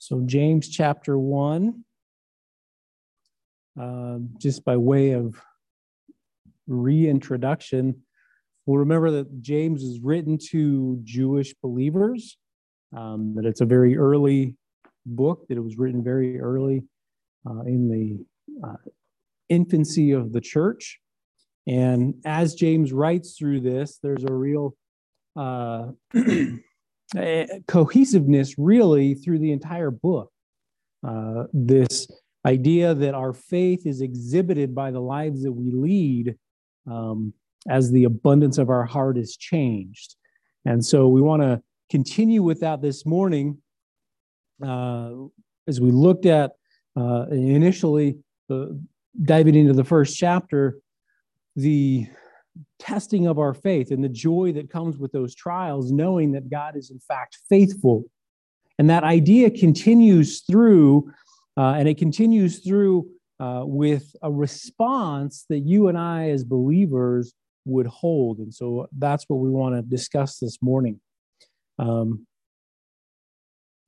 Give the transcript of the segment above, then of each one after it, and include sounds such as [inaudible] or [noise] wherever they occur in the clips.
So, James chapter 1, uh, just by way of reintroduction, we'll remember that James is written to Jewish believers, um, that it's a very early book, that it was written very early uh, in the uh, infancy of the church. And as James writes through this, there's a real [clears throat] uh, cohesiveness really through the entire book. Uh, this idea that our faith is exhibited by the lives that we lead um, as the abundance of our heart is changed. And so we want to continue with that this morning uh, as we looked at uh, initially diving into the first chapter, the testing of our faith and the joy that comes with those trials, knowing that God is in fact faithful. And that idea continues through, uh, and it continues through uh, with a response that you and I, as believers, would hold. And so that's what we want to discuss this morning. Um,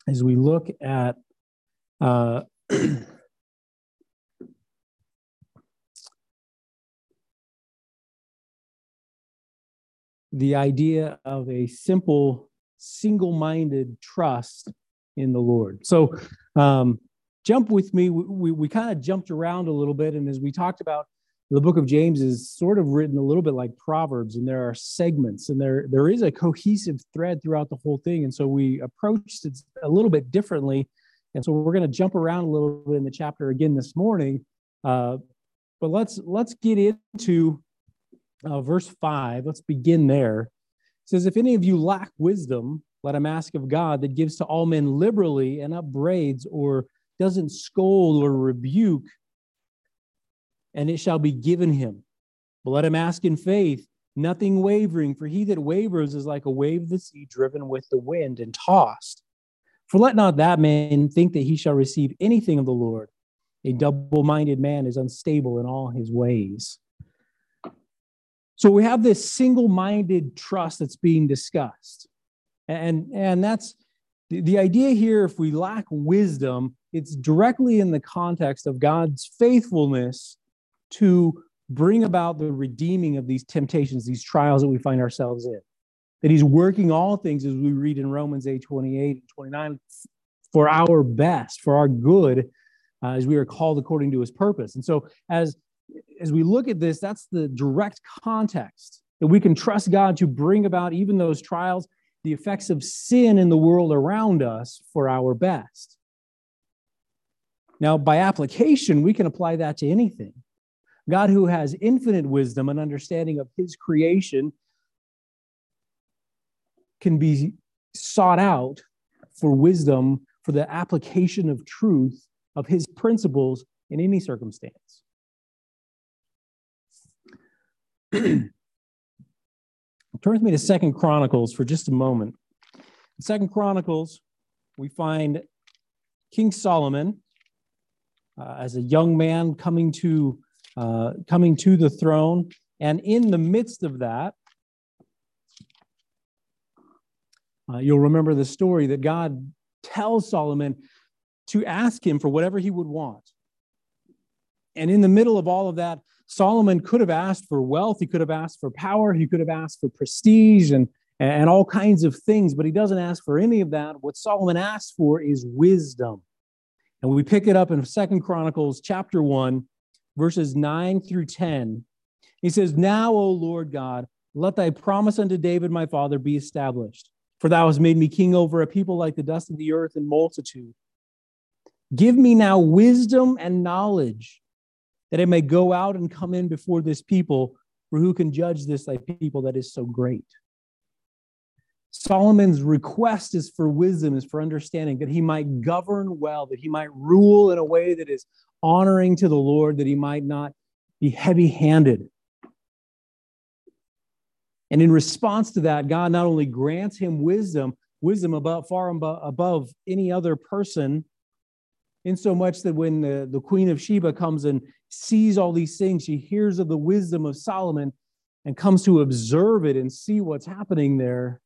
as we look at uh, [clears throat] the idea of a simple, single minded trust in the Lord. So, um, jump with me. We, we, we kind of jumped around a little bit. And as we talked about, the book of James is sort of written a little bit like Proverbs, and there are segments, and there, there is a cohesive thread throughout the whole thing. And so we approached it a little bit differently. And so we're going to jump around a little bit in the chapter again this morning. Uh, but let's let's get into uh, verse 5, let's begin there. It says, If any of you lack wisdom, let him ask of God that gives to all men liberally and upbraids or doesn't scold or rebuke, and it shall be given him. But let him ask in faith, nothing wavering, for he that wavers is like a wave of the sea driven with the wind and tossed. For let not that man think that he shall receive anything of the Lord. A double minded man is unstable in all his ways. So we have this single minded trust that's being discussed. And, and that's the, the idea here if we lack wisdom, it's directly in the context of God's faithfulness to bring about the redeeming of these temptations, these trials that we find ourselves in. That he's working all things, as we read in Romans 8 28 and 29, for our best, for our good, uh, as we are called according to his purpose. And so, as as we look at this, that's the direct context that we can trust God to bring about even those trials, the effects of sin in the world around us for our best. Now, by application, we can apply that to anything. God, who has infinite wisdom and understanding of his creation, can be sought out for wisdom for the application of truth of his principles in any circumstance. Turn with me to Second Chronicles for just a moment. In Second Chronicles, we find King Solomon uh, as a young man coming to uh, coming to the throne, and in the midst of that, uh, you'll remember the story that God tells Solomon to ask him for whatever he would want. And in the middle of all of that, Solomon could have asked for wealth, he could have asked for power, he could have asked for prestige and, and all kinds of things, but he doesn't ask for any of that. What Solomon asks for is wisdom. And we pick it up in Second Chronicles chapter 1, verses 9 through 10. He says, Now, O Lord God, let thy promise unto David my father be established. For thou hast made me king over a people like the dust of the earth in multitude. Give me now wisdom and knowledge that I may go out and come in before this people, for who can judge this thy people that is so great? Solomon's request is for wisdom, is for understanding, that he might govern well, that he might rule in a way that is honoring to the Lord, that he might not be heavy handed. And in response to that, God not only grants him wisdom, wisdom above, far above any other person, in so much that when the, the Queen of Sheba comes and sees all these things, she hears of the wisdom of Solomon and comes to observe it and see what's happening there.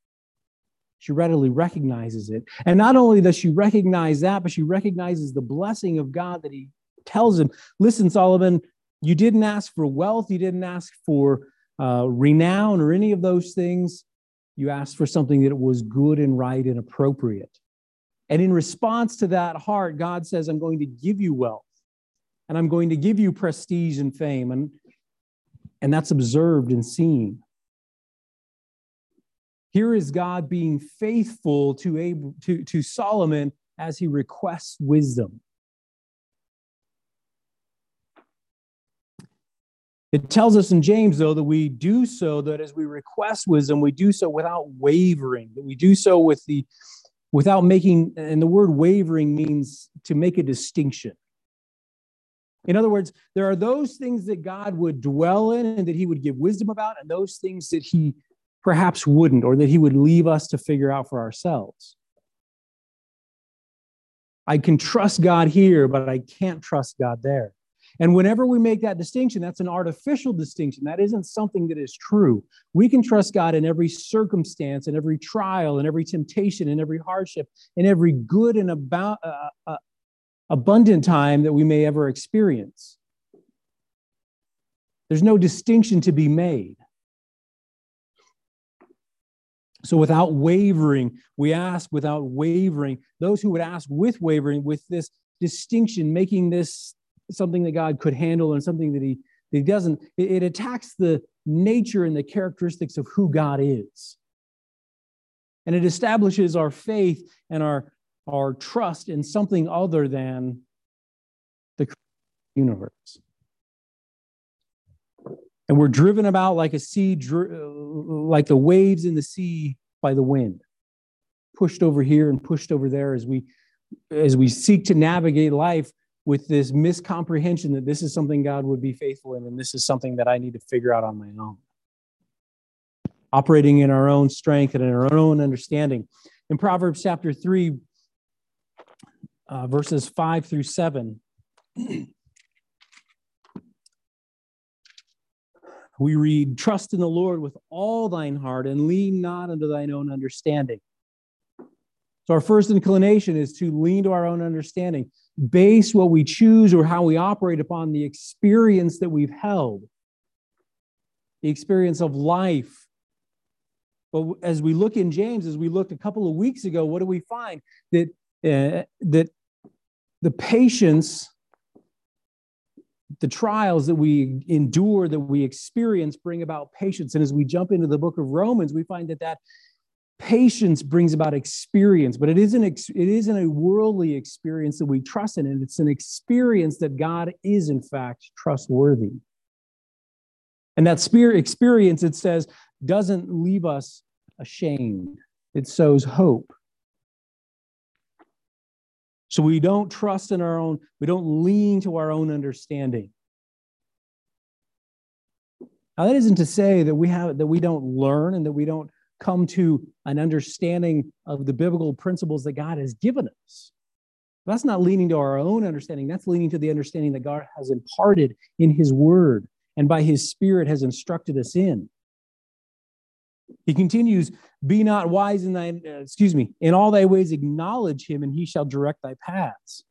She readily recognizes it. And not only does she recognize that, but she recognizes the blessing of God that he tells him, listen, Solomon, you didn't ask for wealth, you didn't ask for uh, renown or any of those things. You asked for something that was good and right and appropriate. And in response to that heart, God says, I'm going to give you wealth and I'm going to give you prestige and fame. And, and that's observed and seen. Here is God being faithful to, Ab- to, to Solomon as he requests wisdom. It tells us in James, though, that we do so, that as we request wisdom, we do so without wavering, that we do so with the without making, and the word wavering means to make a distinction. In other words, there are those things that God would dwell in and that he would give wisdom about, and those things that he perhaps wouldn't, or that he would leave us to figure out for ourselves. I can trust God here, but I can't trust God there. And whenever we make that distinction, that's an artificial distinction. That isn't something that is true. We can trust God in every circumstance, in every trial, in every temptation, in every hardship, in every good and about, uh, uh, abundant time that we may ever experience. There's no distinction to be made. So, without wavering, we ask without wavering. Those who would ask with wavering, with this distinction, making this something that God could handle and something that he, that he doesn't, it, it attacks the nature and the characteristics of who God is. And it establishes our faith and our, our trust in something other than the universe. And we're driven about like a sea, like the waves in the sea by the wind, pushed over here and pushed over there as we as we seek to navigate life with this miscomprehension that this is something God would be faithful in and this is something that I need to figure out on my own. Operating in our own strength and in our own understanding. In Proverbs chapter 3, uh, verses 5 through 7, [clears throat] we read, Trust in the Lord with all thine heart and lean not unto thine own understanding. So, our first inclination is to lean to our own understanding base what we choose or how we operate upon the experience that we've held, the experience of life. But as we look in James, as we looked a couple of weeks ago, what do we find? That, uh, that the patience, the trials that we endure, that we experience, bring about patience. And as we jump into the book of Romans, we find that that patience brings about experience but it isn't it isn't a worldly experience that we trust in and it's an experience that god is in fact trustworthy. And that spirit experience it says doesn't leave us ashamed. It sows hope so we don't trust in our own we don't lean to our own understanding now that isn't to say that we have that we don't learn and that we don't come to an understanding of the biblical principles that God has given us. That's not leaning to our own understanding, that's leaning to the understanding that God has imparted in His Word and by His Spirit has instructed us in. He continues, Be not wise in thy, uh, excuse me, in all thy ways acknowledge Him, and He shall direct thy paths.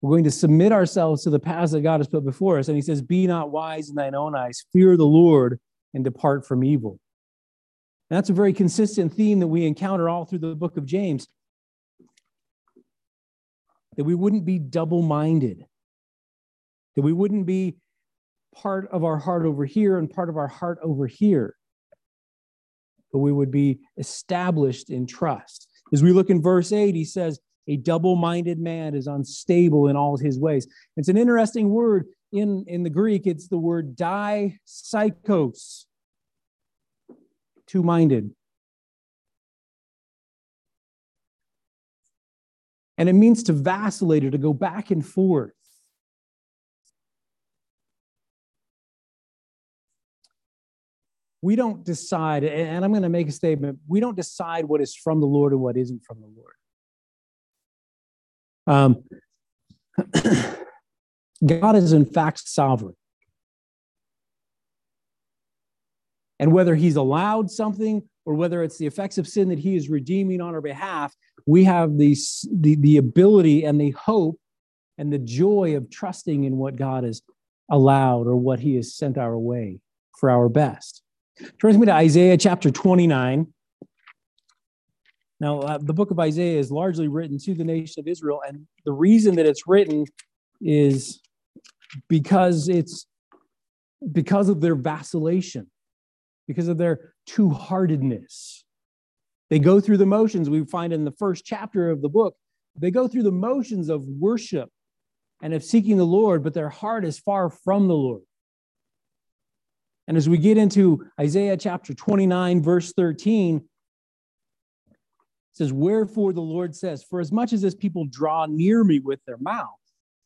We're going to submit ourselves to the paths that God has put before us. And He says, Be not wise in thine own eyes, fear the Lord, and depart from evil. And that's a very consistent theme that we encounter all through the book of James. That we wouldn't be double minded, that we wouldn't be part of our heart over here and part of our heart over here, but we would be established in trust. As we look in verse 8, he says, A double minded man is unstable in all his ways. It's an interesting word in, in the Greek, it's the word psychos, two minded. And it means to vacillate or to go back and forth. We don't decide, and I'm going to make a statement we don't decide what is from the Lord and what isn't from the Lord. Um, [clears throat] God is in fact sovereign. And whether he's allowed something or whether it's the effects of sin that he is redeeming on our behalf, we have the, the, the ability and the hope and the joy of trusting in what God has allowed or what he has sent our way for our best. Turn with me to Isaiah chapter 29. Now, uh, the book of Isaiah is largely written to the nation of Israel, and the reason that it's written is because it's because of their vacillation, because of their two heartedness. They go through the motions we find in the first chapter of the book. They go through the motions of worship and of seeking the Lord, but their heart is far from the Lord. And as we get into Isaiah chapter 29, verse 13, it says, Wherefore the Lord says, For as much as this people draw near me with their mouth,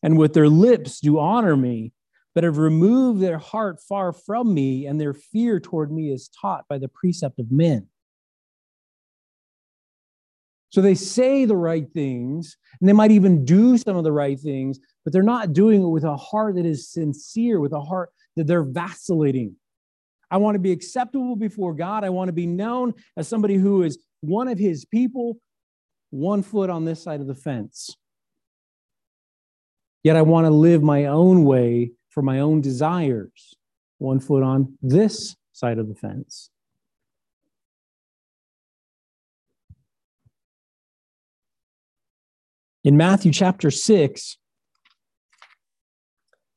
and with their lips do honor me, but have removed their heart far from me, and their fear toward me is taught by the precept of men. So they say the right things, and they might even do some of the right things, but they're not doing it with a heart that is sincere, with a heart that they're vacillating. I want to be acceptable before God. I want to be known as somebody who is one of his people, one foot on this side of the fence. Yet I want to live my own way for my own desires, one foot on this side of the fence. In Matthew chapter 6,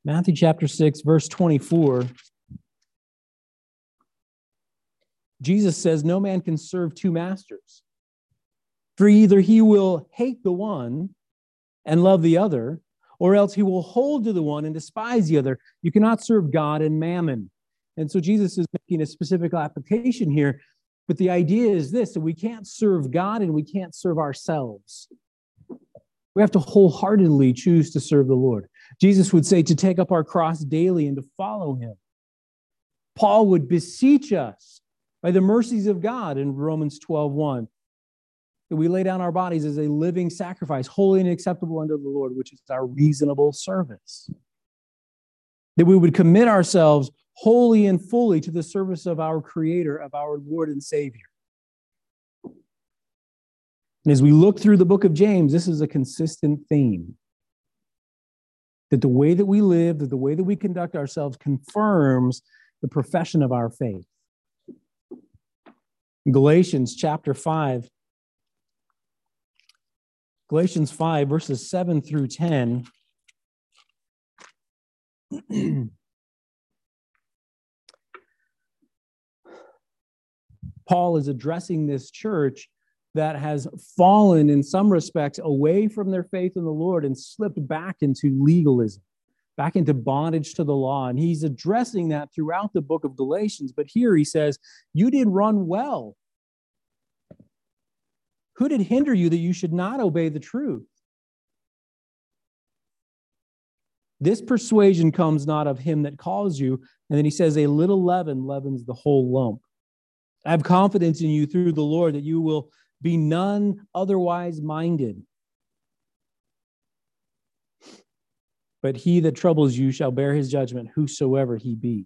Matthew chapter 6, verse 24, Jesus says, No man can serve two masters. For either he will hate the one and love the other, or else he will hold to the one and despise the other. You cannot serve God and mammon. And so Jesus is making a specific application here. But the idea is this that we can't serve God and we can't serve ourselves. We have to wholeheartedly choose to serve the Lord. Jesus would say to take up our cross daily and to follow him. Paul would beseech us by the mercies of God in Romans 12 1 that we lay down our bodies as a living sacrifice, holy and acceptable unto the Lord, which is our reasonable service. That we would commit ourselves wholly and fully to the service of our Creator, of our Lord and Savior. And as we look through the book of James, this is a consistent theme. That the way that we live, that the way that we conduct ourselves confirms the profession of our faith. Galatians chapter 5, Galatians 5, verses 7 through 10. [clears throat] Paul is addressing this church that has fallen in some respects away from their faith in the Lord and slipped back into legalism, back into bondage to the law. And he's addressing that throughout the book of Galatians. But here he says, You did run well. Who did hinder you that you should not obey the truth? This persuasion comes not of him that calls you. And then he says, A little leaven leavens the whole lump. I have confidence in you through the Lord that you will be none otherwise minded. But he that troubles you shall bear his judgment, whosoever he be.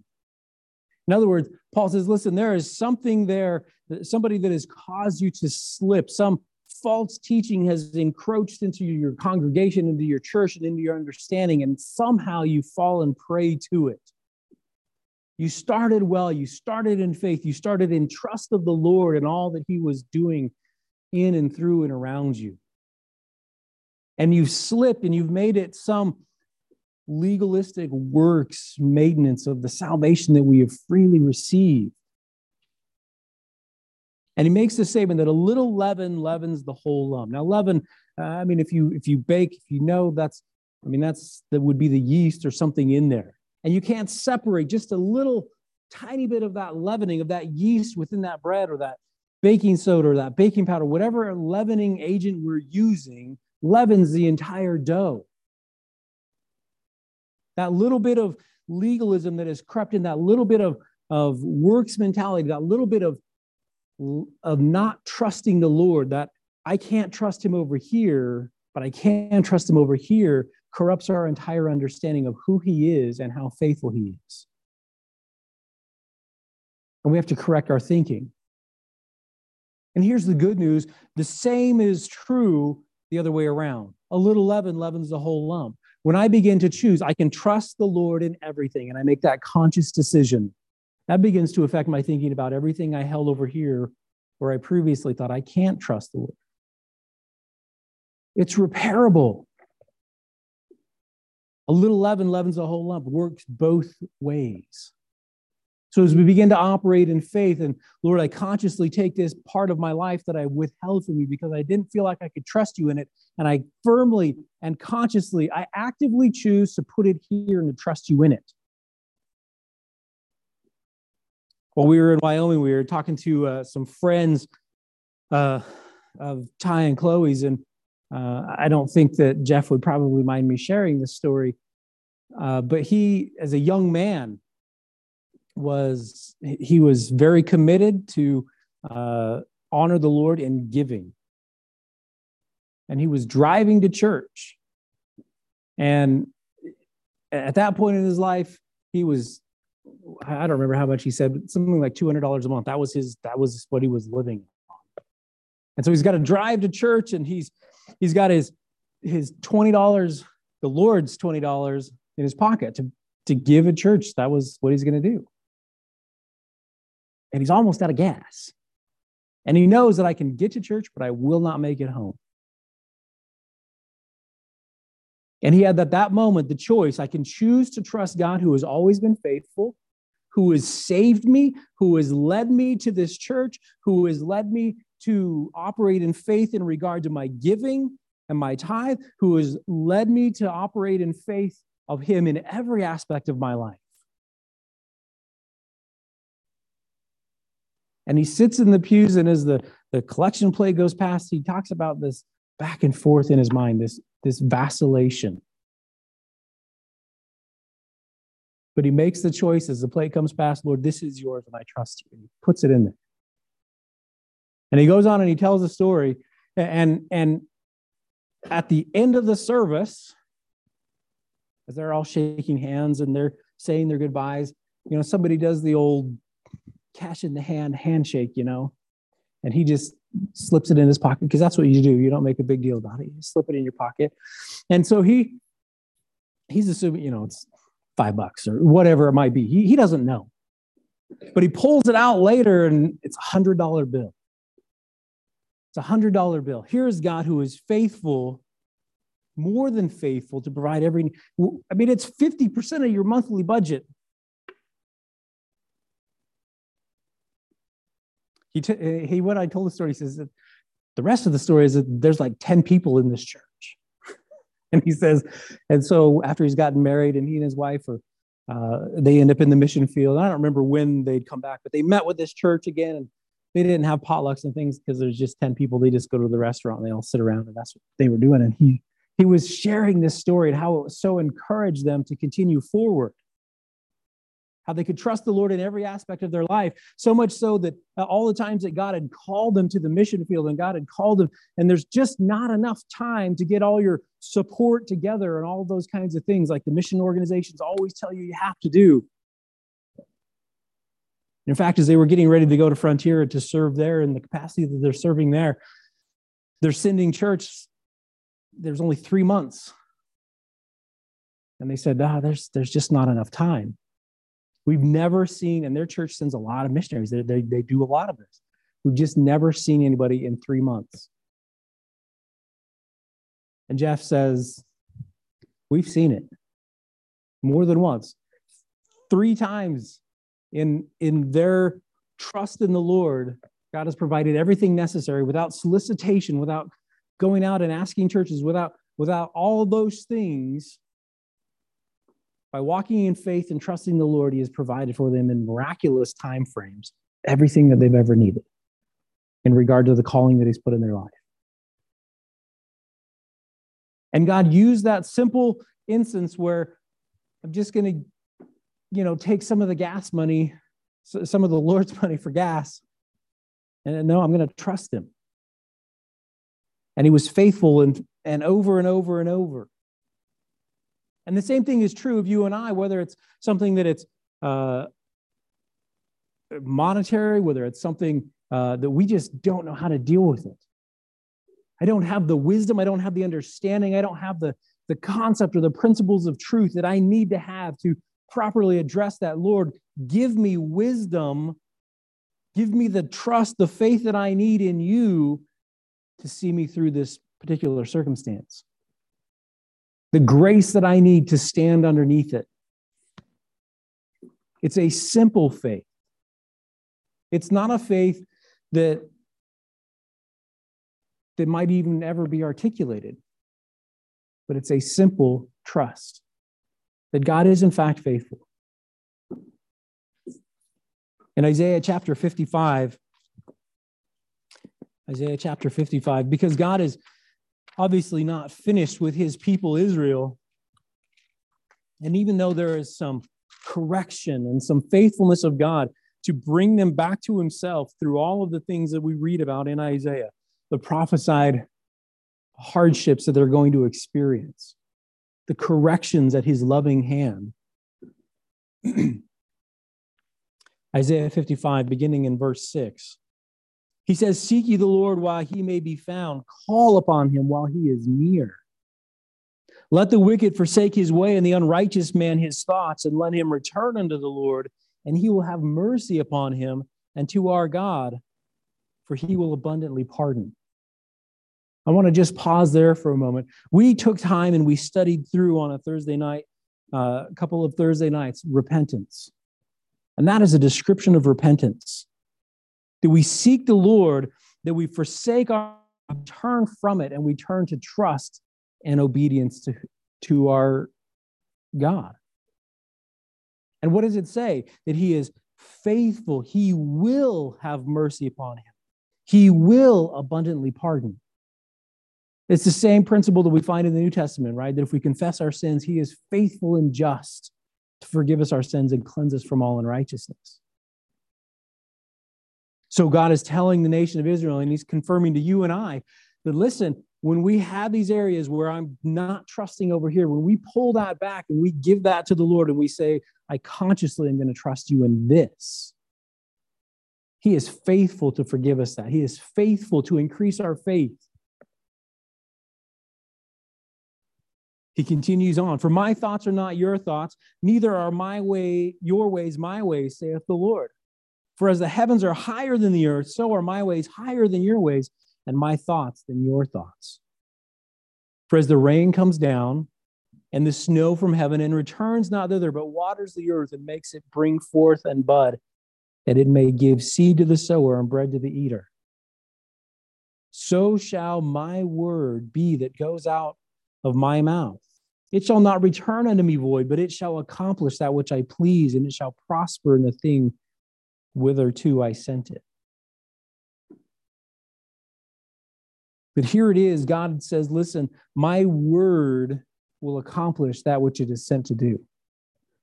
In other words, Paul says, listen, there is something there, somebody that has caused you to slip, some false teaching has encroached into your congregation, into your church, and into your understanding, and somehow you fall and prey to it. You started well, you started in faith, you started in trust of the Lord and all that he was doing in and through and around you. And you've slipped and you've made it some legalistic works maintenance of the salvation that we have freely received. And he makes the statement that a little leaven leavens the whole lump. Now, leaven, uh, I mean, if you if you bake, if you know that's, I mean, that's that would be the yeast or something in there, and you can't separate just a little tiny bit of that leavening of that yeast within that bread or that baking soda or that baking powder, whatever leavening agent we're using, leavens the entire dough. That little bit of legalism that has crept in, that little bit of, of works mentality, that little bit of, of not trusting the Lord, that I can't trust him over here, but I can trust him over here, corrupts our entire understanding of who he is and how faithful he is. And we have to correct our thinking. And here's the good news the same is true the other way around. A little leaven leavens the whole lump. When I begin to choose, I can trust the Lord in everything, and I make that conscious decision. That begins to affect my thinking about everything I held over here where I previously thought I can't trust the Lord. It's repairable. A little leaven leavens a whole lump, works both ways. So as we begin to operate in faith, and Lord, I consciously take this part of my life that I withheld from you because I didn't feel like I could trust you in it. And I firmly and consciously, I actively choose to put it here and to trust you in it. While we were in Wyoming, we were talking to uh, some friends uh, of Ty and Chloe's, and uh, I don't think that Jeff would probably mind me sharing this story. Uh, but he, as a young man, was he was very committed to uh, honor the Lord in giving. And he was driving to church. And at that point in his life, he was, I don't remember how much he said, but something like $200 a month. That was his, that was what he was living on. And so he's got to drive to church and he's, he's got his, his $20, the Lord's $20 in his pocket to, to give a church. That was what he's going to do and he's almost out of gas. And he knows that I can get to church, but I will not make it home. And he had at that moment the choice I can choose to trust God, who has always been faithful, who has saved me, who has led me to this church, who has led me to operate in faith in regard to my giving and my tithe, who has led me to operate in faith of him in every aspect of my life. And he sits in the pews, and as the, the collection plate goes past, he talks about this back and forth in his mind, this, this vacillation. But he makes the choice as the plate comes past, Lord, this is yours, and I trust you. And he puts it in there. And he goes on and he tells a story. And, and at the end of the service, as they're all shaking hands and they're saying their goodbyes, you know, somebody does the old cash in the hand handshake, you know, and he just slips it in his pocket because that's what you do. You don't make a big deal about it. You slip it in your pocket. And so he he's assuming, you know, it's five bucks or whatever it might be. He, he doesn't know. But he pulls it out later and it's a hundred dollar bill. It's a hundred dollar bill. Here's God who is faithful, more than faithful to provide every. I mean, it's 50% of your monthly budget he, t- he when I told the story, he says that the rest of the story is that there's like 10 people in this church. [laughs] and he says, and so after he's gotten married and he and his wife are, uh, they end up in the mission field. I don't remember when they'd come back, but they met with this church again and they didn't have potlucks and things because there's just 10 people. They just go to the restaurant and they all sit around and that's what they were doing. And he, he was sharing this story and how it was so encouraged them to continue forward how they could trust the Lord in every aspect of their life, so much so that uh, all the times that God had called them to the mission field and God had called them, and there's just not enough time to get all your support together and all those kinds of things, like the mission organizations always tell you you have to do. In fact, as they were getting ready to go to Frontier to serve there in the capacity that they're serving there, they're sending church. There's only three months. And they said, ah, there's, there's just not enough time. We've never seen, and their church sends a lot of missionaries. They, they, they do a lot of this. We've just never seen anybody in three months. And Jeff says, We've seen it more than once, three times in, in their trust in the Lord. God has provided everything necessary without solicitation, without going out and asking churches, without, without all those things. By walking in faith and trusting the Lord, He has provided for them in miraculous time frames everything that they've ever needed in regard to the calling that He's put in their life. And God used that simple instance where I'm just going to, you know, take some of the gas money, some of the Lord's [laughs] money for gas, and no, I'm going to trust Him. And He was faithful and, and over and over and over. And the same thing is true of you and I, whether it's something that it's uh, monetary, whether it's something uh, that we just don't know how to deal with it. I don't have the wisdom, I don't have the understanding, I don't have the, the concept or the principles of truth that I need to have to properly address that. Lord, give me wisdom, give me the trust, the faith that I need in you to see me through this particular circumstance. The grace that I need to stand underneath it. It's a simple faith. It's not a faith that that might even ever be articulated. But it's a simple trust that God is, in fact, faithful. In Isaiah chapter 55, Isaiah chapter 55, because God is obviously not finished with his people Israel. And even though there is some correction and some faithfulness of God to bring them back to himself through all of the things that we read about in Isaiah, the prophesied hardships that they're going to experience, the corrections at his loving hand. [clears throat] Isaiah 55, beginning in verse 6. He says, Seek ye the Lord while he may be found, call upon him while he is near. Let the wicked forsake his way, and the unrighteous man his thoughts, and let him return unto the Lord, and he will have mercy upon him and to our God, for he will abundantly pardon. I want to just pause there for a moment. We took time and we studied through on a Thursday night, uh, a couple of Thursday nights, repentance. And that is a description of repentance. That we seek the Lord, that we forsake our, turn from it, and we turn to trust and obedience to, to our God. And what does it say? That He is faithful. He will have mercy upon him, He will abundantly pardon. It's the same principle that we find in the New Testament, right? That if we confess our sins, he is faithful and just to forgive us our sins and cleanse us from all unrighteousness. So God is telling the nation of Israel, and he's confirming to you and I that listen, when we have these areas where I'm not trusting over here, when we pull that back and we give that to the Lord and we say, I consciously am going to trust you in this, He is faithful to forgive us that. He is faithful to increase our faith. He continues on, For my thoughts are not your thoughts, neither are my way your ways my ways, saith the Lord. For as the heavens are higher than the earth, so are my ways higher than your ways, and my thoughts than your thoughts. For as the rain comes down and the snow from heaven and returns not thither, but waters the earth and makes it bring forth and bud, that it may give seed to the sower and bread to the eater. So shall my word be that goes out of my mouth. It shall not return unto me void, but it shall accomplish that which I please, and it shall prosper in the thing whitherto I sent it. But here it is God says, Listen, my word will accomplish that which it is sent to do,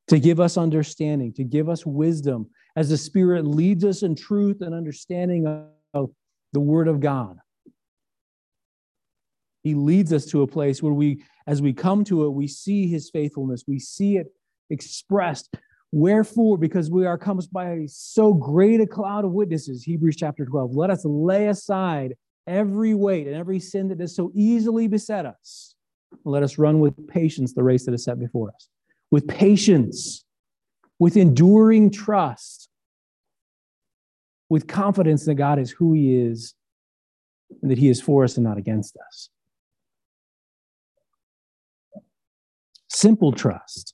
to give us understanding, to give us wisdom, as the Spirit leads us in truth and understanding of the word of God. He leads us to a place where we, as we come to it, we see his faithfulness. We see it expressed. Wherefore, because we are come by so great a cloud of witnesses, Hebrews chapter 12, let us lay aside every weight and every sin that does so easily beset us. Let us run with patience the race that is set before us. With patience, with enduring trust, with confidence that God is who He is and that He is for us and not against us. simple trust.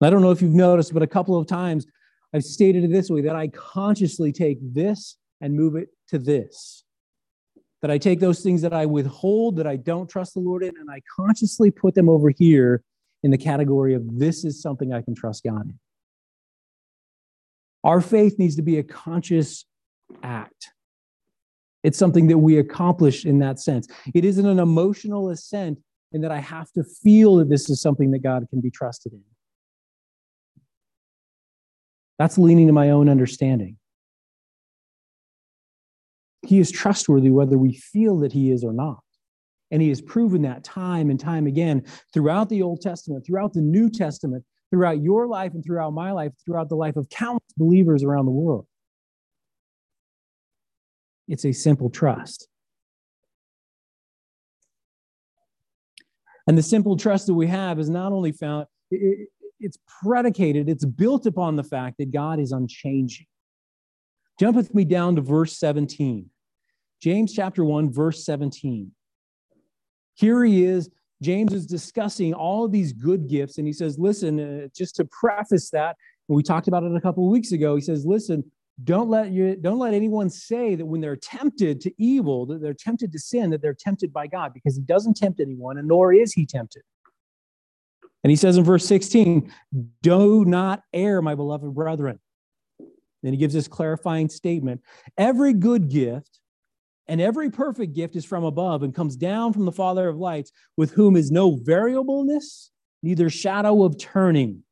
I don't know if you've noticed, but a couple of times I've stated it this way that I consciously take this and move it to this. That I take those things that I withhold, that I don't trust the Lord in, and I consciously put them over here in the category of this is something I can trust God in. Our faith needs to be a conscious act. It's something that we accomplish in that sense. It isn't an emotional assent in that I have to feel that this is something that God can be trusted in. That's leaning to my own understanding. He is trustworthy whether we feel that he is or not. And he has proven that time and time again throughout the Old Testament, throughout the New Testament, throughout your life and throughout my life, throughout the life of countless believers around the world. It's a simple trust. And the simple trust that we have is not only found, it's predicated, it's built upon the fact that God is unchanging. Jump with me down to verse 17. James chapter 1, verse 17. Here he is. James is discussing all of these good gifts, and he says, Listen, uh, just to preface that, we talked about it a couple of weeks ago. He says, Listen, don't let you don't let anyone say that when they're tempted to evil, that they're tempted to sin, that they're tempted by God, because he doesn't tempt anyone, and nor is he tempted. And he says in verse 16, Do not err, my beloved brethren. Then he gives this clarifying statement Every good gift and every perfect gift is from above and comes down from the Father of lights, with whom is no variableness, neither shadow of turning.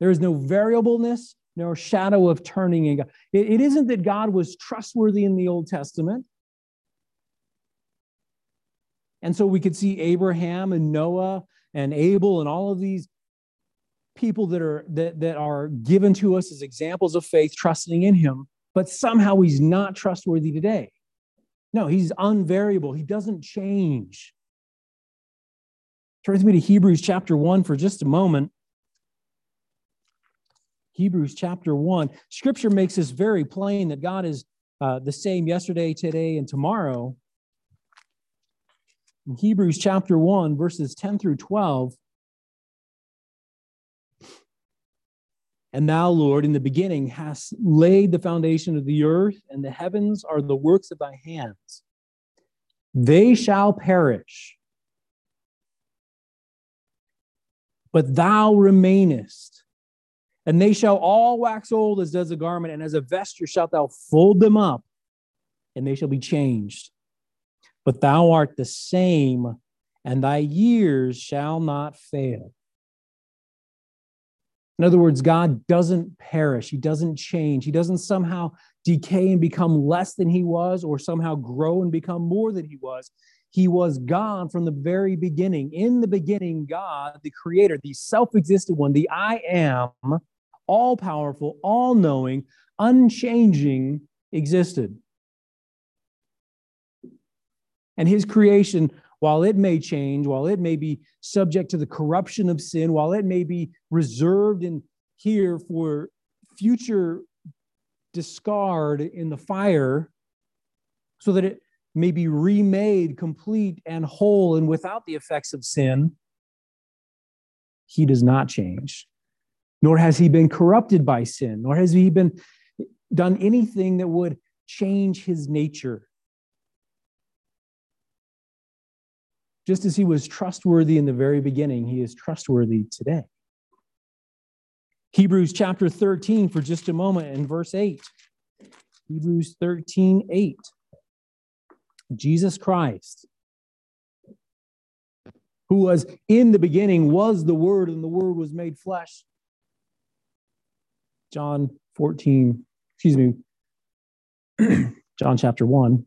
There is no variableness, nor shadow of turning in God. It, it isn't that God was trustworthy in the Old Testament. And so we could see Abraham and Noah and Abel and all of these people that are that, that are given to us as examples of faith trusting in him but somehow he's not trustworthy today. No he's unvariable. He doesn't change. Turn with me to hebrews chapter 1 for just a moment. Hebrews chapter 1 scripture makes this very plain that god is uh, the same yesterday today and tomorrow in hebrews chapter 1 verses 10 through 12 And thou, Lord, in the beginning hast laid the foundation of the earth, and the heavens are the works of thy hands. They shall perish, but thou remainest. And they shall all wax old as does a garment, and as a vesture shalt thou fold them up, and they shall be changed. But thou art the same, and thy years shall not fail. In other words, God doesn't perish, He doesn't change, He doesn't somehow decay and become less than He was or somehow grow and become more than He was. He was God from the very beginning. In the beginning, God, the creator, the self existent one, the I am, all powerful, all knowing, unchanging, existed. And his creation while it may change, while it may be subject to the corruption of sin, while it may be reserved in here for future discard in the fire, so that it may be remade complete and whole and without the effects of sin, he does not change. Nor has he been corrupted by sin, nor has he been done anything that would change his nature. Just as he was trustworthy in the very beginning, he is trustworthy today. Hebrews chapter 13 for just a moment in verse 8. Hebrews 13, 8. Jesus Christ, who was in the beginning, was the Word, and the Word was made flesh. John 14, excuse me, [clears throat] John chapter 1.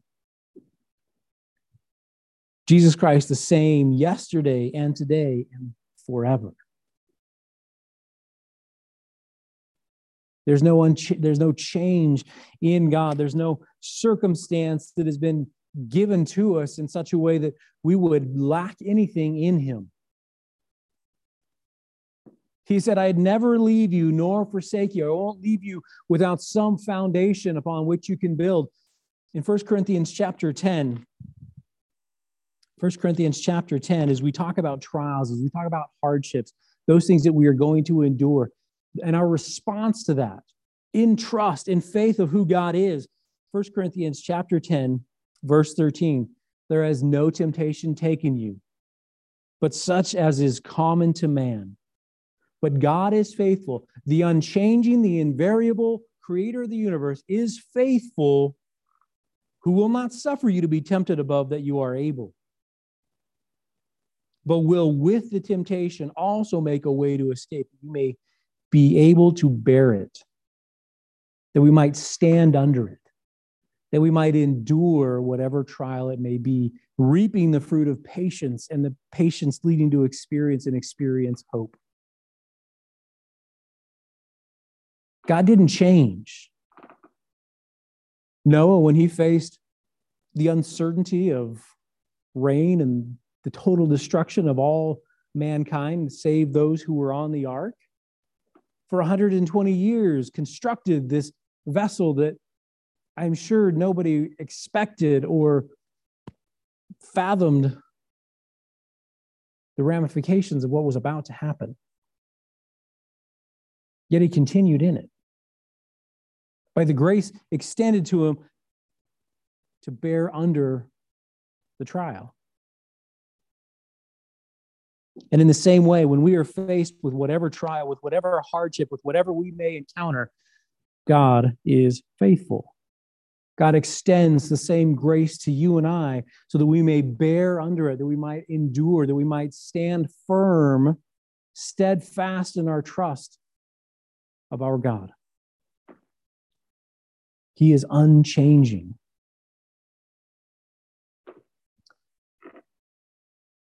Jesus Christ the same yesterday and today and forever. There's no, there's no change in God. There's no circumstance that has been given to us in such a way that we would lack anything in Him. He said, I'd never leave you nor forsake you. I won't leave you without some foundation upon which you can build. In 1 Corinthians chapter 10, 1 Corinthians chapter 10, as we talk about trials, as we talk about hardships, those things that we are going to endure, and our response to that in trust, in faith of who God is. 1 Corinthians chapter 10, verse 13. There has no temptation taken you, but such as is common to man. But God is faithful. The unchanging, the invariable creator of the universe is faithful, who will not suffer you to be tempted above that you are able but will with the temptation also make a way to escape. You may be able to bear it, that we might stand under it, that we might endure whatever trial it may be, reaping the fruit of patience and the patience leading to experience and experience hope. God didn't change. Noah, when he faced the uncertainty of rain and the total destruction of all mankind, save those who were on the ark, for 120 years constructed this vessel that I'm sure nobody expected or fathomed the ramifications of what was about to happen. Yet he continued in it. By the grace extended to him to bear under the trial. And in the same way, when we are faced with whatever trial, with whatever hardship, with whatever we may encounter, God is faithful. God extends the same grace to you and I so that we may bear under it, that we might endure, that we might stand firm, steadfast in our trust of our God. He is unchanging.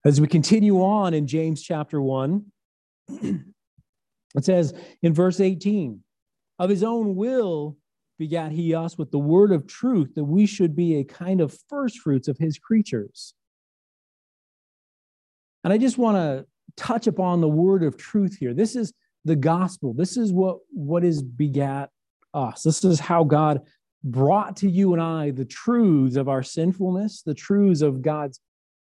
As we continue on in James chapter 1, [clears throat] it says in verse 18, of his own will begat he us with the word of truth, that we should be a kind of first fruits of his creatures. And I just want to touch upon the word of truth here. This is the gospel. This is what, what is begat us. This is how God brought to you and I the truths of our sinfulness, the truths of God's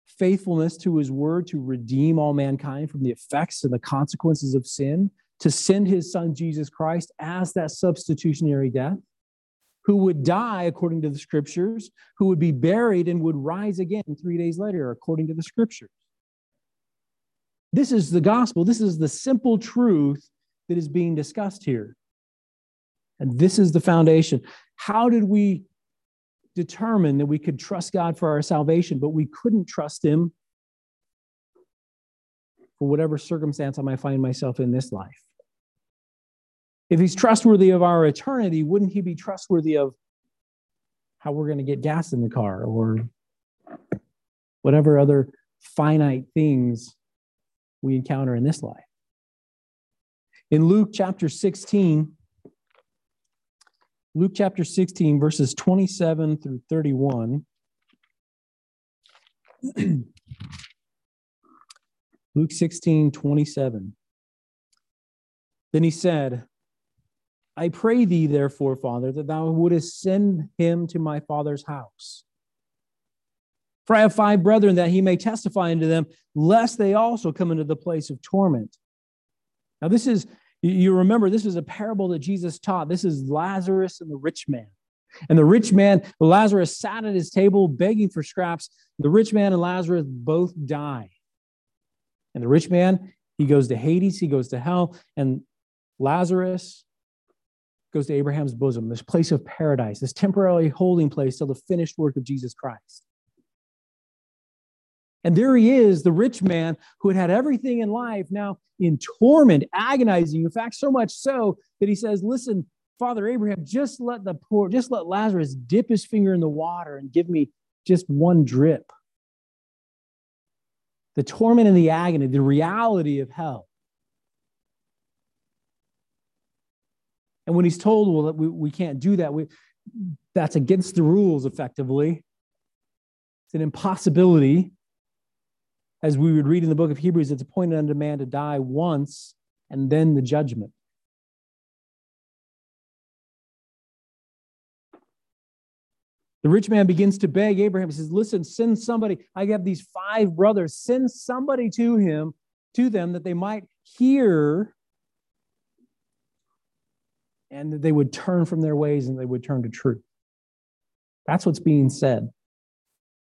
faithfulness to his word to redeem all mankind from the effects and the consequences of sin, to send his son Jesus Christ as that substitutionary death who would die according to the scriptures, who would be buried and would rise again three days later according to the scriptures. This is the gospel. This is the simple truth that is being discussed here. And this is the foundation. How did we determine that we could trust God for our salvation, but we couldn't trust Him for whatever circumstance I might find myself in this life? If he's trustworthy of our eternity, wouldn't he be trustworthy of how we're going to get gas in the car or whatever other finite things we encounter in this life? In Luke chapter 16, Luke chapter 16, verses 27 through 31. [clears throat] Luke 16, 27. Then he said, I pray thee, therefore, Father, that thou wouldest send him to my father's house. For I have five brethren that he may testify unto them, lest they also come into the place of torment. Now, this is, you remember, this is a parable that Jesus taught. This is Lazarus and the rich man. And the rich man, Lazarus sat at his table begging for scraps. The rich man and Lazarus both die. And the rich man, he goes to Hades, he goes to hell. And Lazarus, goes to Abraham's bosom, this place of paradise, this temporary holding place till the finished work of Jesus Christ. And there he is, the rich man who had had everything in life now in torment, agonizing. In fact, so much so that he says, Listen, Father Abraham, just let the poor, just let Lazarus dip his finger in the water and give me just one drip. The torment and the agony, the reality of hell. And when he's told, well, we, we can't do that, we, that's against the rules effectively. It's an impossibility. As we would read in the book of Hebrews, it's appointed unto man to die once and then the judgment. The rich man begins to beg Abraham. He says, Listen, send somebody. I have these five brothers. Send somebody to him, to them, that they might hear and that they would turn from their ways and they would turn to truth. That's what's being said.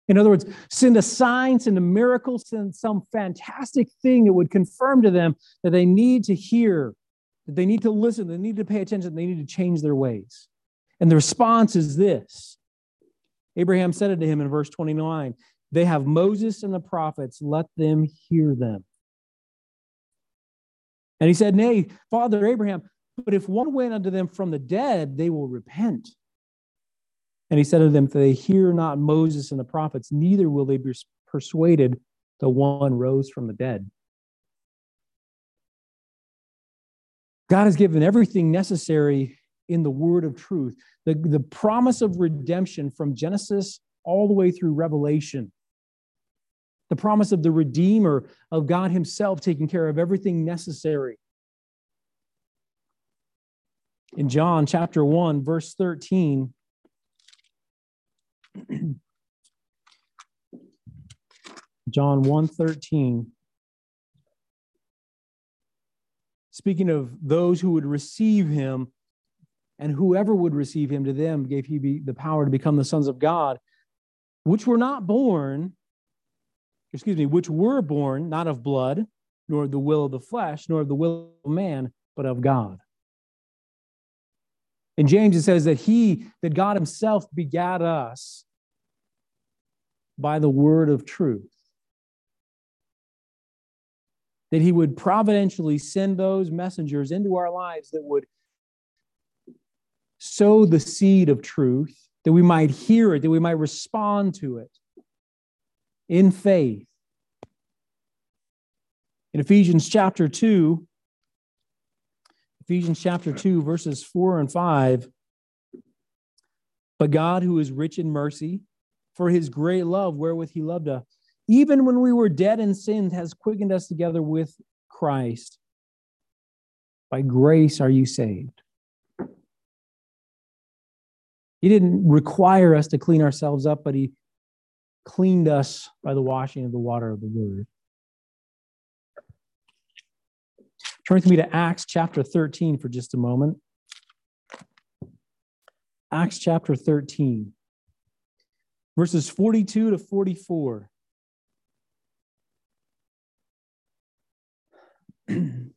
In other words, send a sign, send a miracle, send some fantastic thing that would confirm to them that they need to hear, that they need to listen, they need to pay attention, they need to change their ways. And the response is this Abraham said it to him in verse 29 They have Moses and the prophets, let them hear them. And he said, Nay, Father Abraham, but if one went unto them from the dead, they will repent. And he said to them, If they hear not Moses and the prophets, neither will they be persuaded the one rose from the dead. God has given everything necessary in the word of truth. The, the promise of redemption from Genesis all the way through Revelation. The promise of the Redeemer, of God Himself taking care of everything necessary. In John chapter 1, verse 13, John 1 13. Speaking of those who would receive him, and whoever would receive him to them gave he the power to become the sons of God, which were not born, excuse me, which were born not of blood, nor of the will of the flesh, nor of the will of man, but of God. In James, it says that he, that God himself begat us by the word of truth that he would providentially send those messengers into our lives that would sow the seed of truth, that we might hear it, that we might respond to it in faith. In Ephesians chapter 2, Ephesians chapter 2, verses 4 and 5. But God, who is rich in mercy, for his great love wherewith he loved us, even when we were dead in sins, has quickened us together with Christ. By grace are you saved. He didn't require us to clean ourselves up, but He cleaned us by the washing of the water of the Word. Turn with me to Acts chapter 13 for just a moment. Acts chapter 13, verses 42 to 44. [clears throat]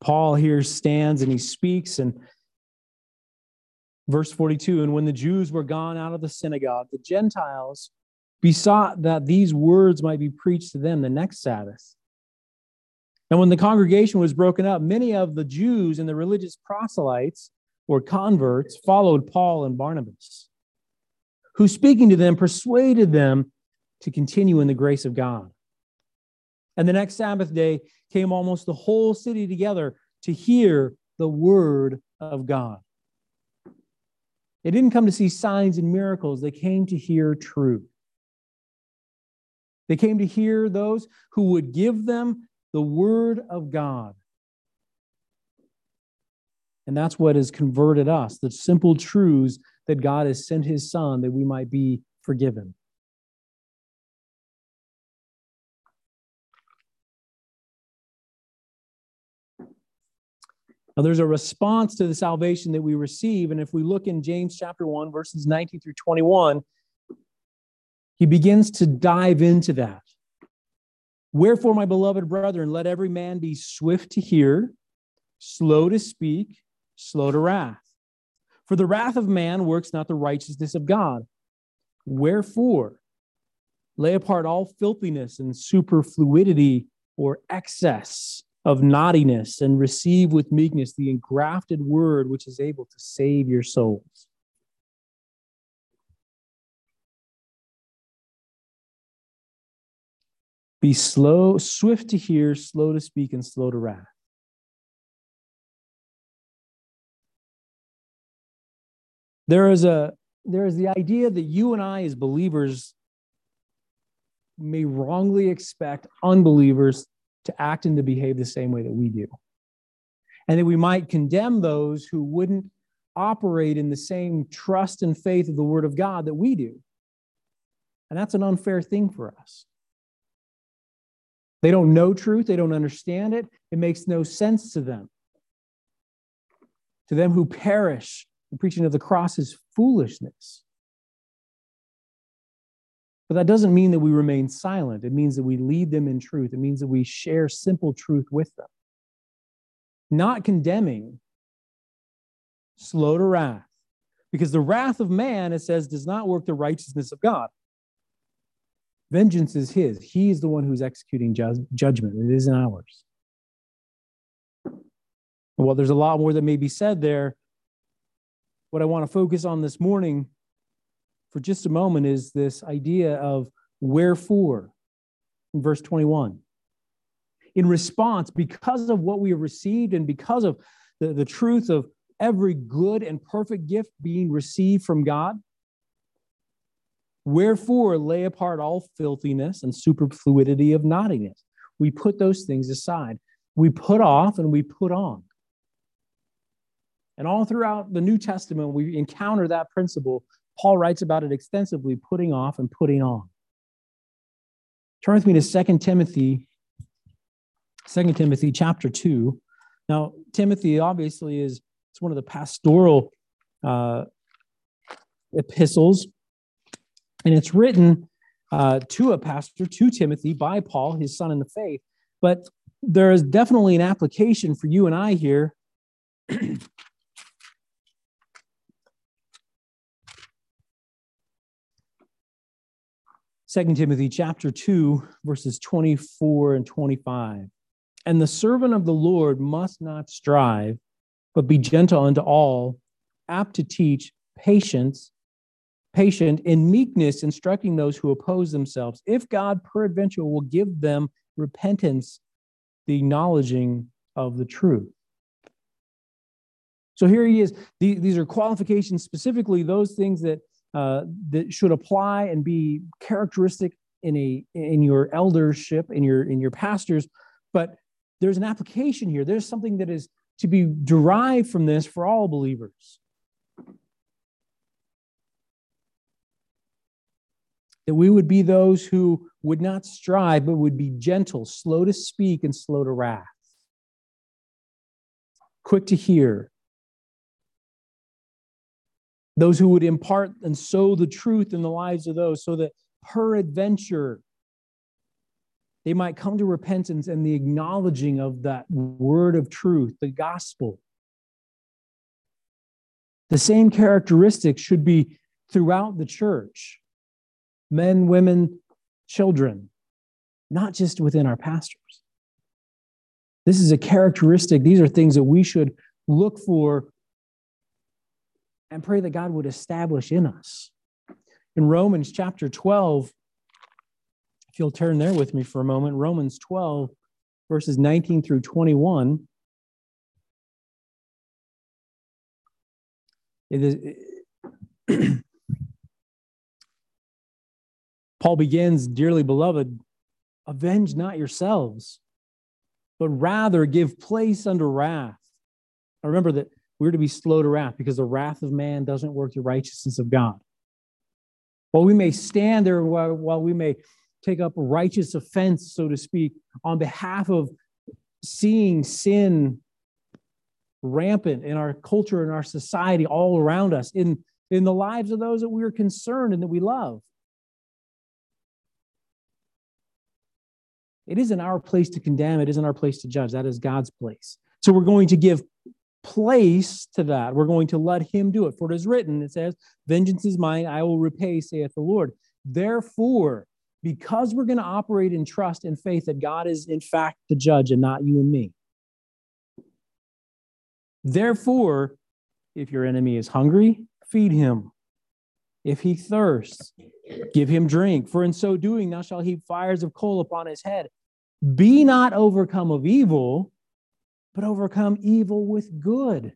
Paul here stands and he speaks, and verse 42 And when the Jews were gone out of the synagogue, the Gentiles besought that these words might be preached to them the next Sabbath. And when the congregation was broken up, many of the Jews and the religious proselytes or converts followed Paul and Barnabas, who speaking to them persuaded them to continue in the grace of God. And the next Sabbath day came almost the whole city together to hear the word of God. They didn't come to see signs and miracles, they came to hear truth. They came to hear those who would give them the word of God. And that's what has converted us the simple truths that God has sent his son that we might be forgiven. Now, there's a response to the salvation that we receive. And if we look in James chapter 1, verses 19 through 21, he begins to dive into that. Wherefore, my beloved brethren, let every man be swift to hear, slow to speak, slow to wrath. For the wrath of man works not the righteousness of God. Wherefore, lay apart all filthiness and superfluity or excess of naughtiness and receive with meekness the engrafted word which is able to save your souls. Be slow, swift to hear, slow to speak, and slow to wrath. There is a there is the idea that you and I as believers may wrongly expect unbelievers to act and to behave the same way that we do. And that we might condemn those who wouldn't operate in the same trust and faith of the Word of God that we do. And that's an unfair thing for us. They don't know truth, they don't understand it, it makes no sense to them. To them who perish, the preaching of the cross is foolishness. But that doesn't mean that we remain silent. It means that we lead them in truth. It means that we share simple truth with them. Not condemning, slow to wrath. Because the wrath of man, it says, does not work the righteousness of God. Vengeance is his. He is the one who's executing ju- judgment. It isn't ours. Well, there's a lot more that may be said there. What I want to focus on this morning for just a moment is this idea of Wherefore? In verse 21. In response, because of what we have received and because of the, the truth of every good and perfect gift being received from God, wherefore lay apart all filthiness and superfluity of naughtiness. We put those things aside. We put off and we put on. And all throughout the New Testament, we encounter that principle. Paul writes about it extensively putting off and putting on. Turn with me to 2 Timothy, 2 Timothy chapter 2. Now, Timothy obviously is it's one of the pastoral uh, epistles, and it's written uh, to a pastor, to Timothy, by Paul, his son in the faith. But there is definitely an application for you and I here. [clears throat] Second Timothy chapter 2, verses 24 and 25. And the servant of the Lord must not strive, but be gentle unto all, apt to teach, patience, patient in meekness, instructing those who oppose themselves, if God peradventure will give them repentance, the acknowledging of the truth. So here he is. These are qualifications, specifically those things that uh, that should apply and be characteristic in a in your eldership, in your in your pastors. But there's an application here. There's something that is to be derived from this for all believers. That we would be those who would not strive, but would be gentle, slow to speak, and slow to wrath, quick to hear. Those who would impart and sow the truth in the lives of those, so that peradventure they might come to repentance and the acknowledging of that word of truth, the gospel. The same characteristics should be throughout the church men, women, children, not just within our pastors. This is a characteristic, these are things that we should look for and pray that God would establish in us. In Romans chapter 12, if you'll turn there with me for a moment, Romans 12, verses 19 through 21. It is, [clears throat] Paul begins, Dearly beloved, avenge not yourselves, but rather give place unto wrath. I remember that we're to be slow to wrath because the wrath of man doesn't work the righteousness of God. While we may stand there, while, we may take up righteous offense, so to speak, on behalf of seeing sin rampant in our culture, in our society, all around us, in, in the lives of those that we are concerned and that we love. It isn't our place to condemn, it isn't our place to judge. That is God's place. So we're going to give place to that. We're going to let Him do it. For it is written, it says, Vengeance is mine, I will repay, saith the Lord. Therefore, because we're going to operate in trust and faith that God is, in fact, the judge and not you and me. Therefore, if your enemy is hungry, feed him. If he thirsts, give him drink. For in so doing, thou shalt heap fires of coal upon his head. Be not overcome of evil, but overcome evil with good.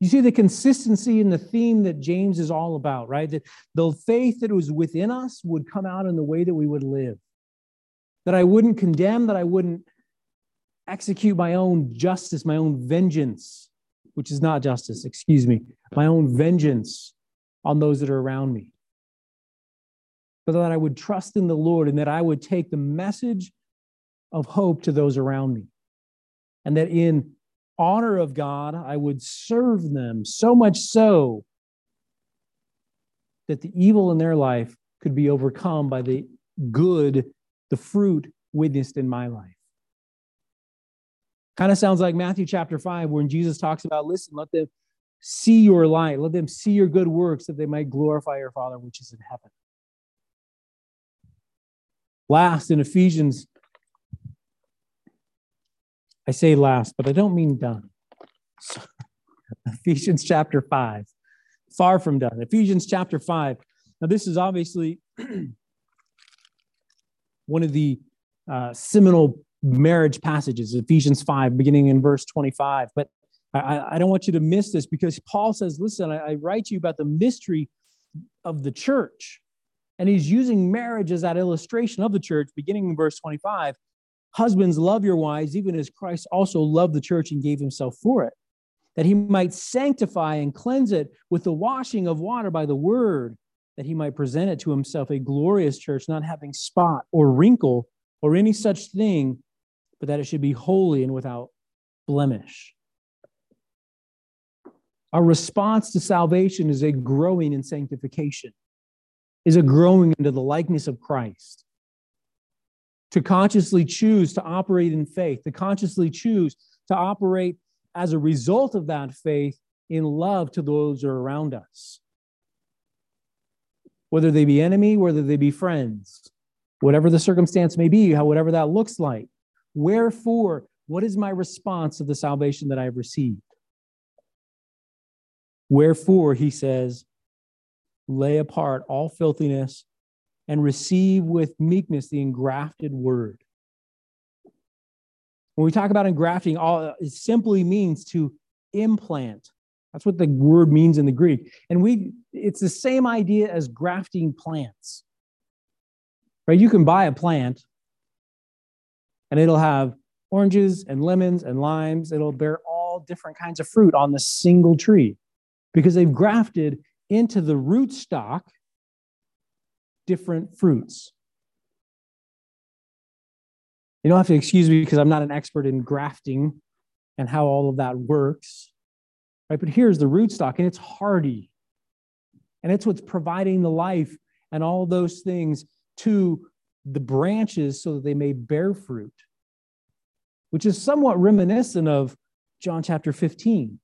You see the consistency in the theme that James is all about, right? That the faith that was within us would come out in the way that we would live. That I wouldn't condemn, that I wouldn't execute my own justice, my own vengeance, which is not justice, excuse me, my own vengeance on those that are around me. But that I would trust in the Lord and that I would take the message of hope to those around me. And that in honor of God, I would serve them so much so that the evil in their life could be overcome by the good, the fruit witnessed in my life. Kind of sounds like Matthew chapter 5, when Jesus talks about, listen, let them see your light, let them see your good works that they might glorify your Father which is in heaven. Last, in Ephesians I say last, but I don't mean done. So, [laughs] Ephesians chapter 5. Far from done. Ephesians chapter 5. Now, this is obviously [clears throat] one of the uh, seminal marriage passages, Ephesians 5, beginning in verse 25. But I, I don't want you to miss this because Paul says, Listen, I, I write you about the mystery of the church. And he's using marriage as that illustration of the church, beginning in verse 25. Husbands, love your wives, even as Christ also loved the church and gave himself for it, that he might sanctify and cleanse it with the washing of water by the word, that he might present it to himself a glorious church, not having spot or wrinkle or any such thing, but that it should be holy and without blemish. Our response to salvation is a growing in sanctification, is a growing into the likeness of Christ. To consciously choose to operate in faith, to consciously choose to operate as a result of that faith in love to those who are around us. Whether they be enemy, whether they be friends, whatever the circumstance may be, how whatever that looks like. Wherefore, what is my response to the salvation that I have received? Wherefore, he says, lay apart all filthiness and receive with meekness the engrafted word. When we talk about engrafting, all it simply means to implant. That's what the word means in the Greek. And we it's the same idea as grafting plants. Right? You can buy a plant and it'll have oranges and lemons and limes. It'll bear all different kinds of fruit on the single tree because they've grafted into the rootstock different fruits. You don't have to excuse me because I'm not an expert in grafting and how all of that works. Right? But here's the rootstock, and it's hardy. And it's what's providing the life and all those things to the branches so that they may bear fruit, which is somewhat reminiscent of John chapter 15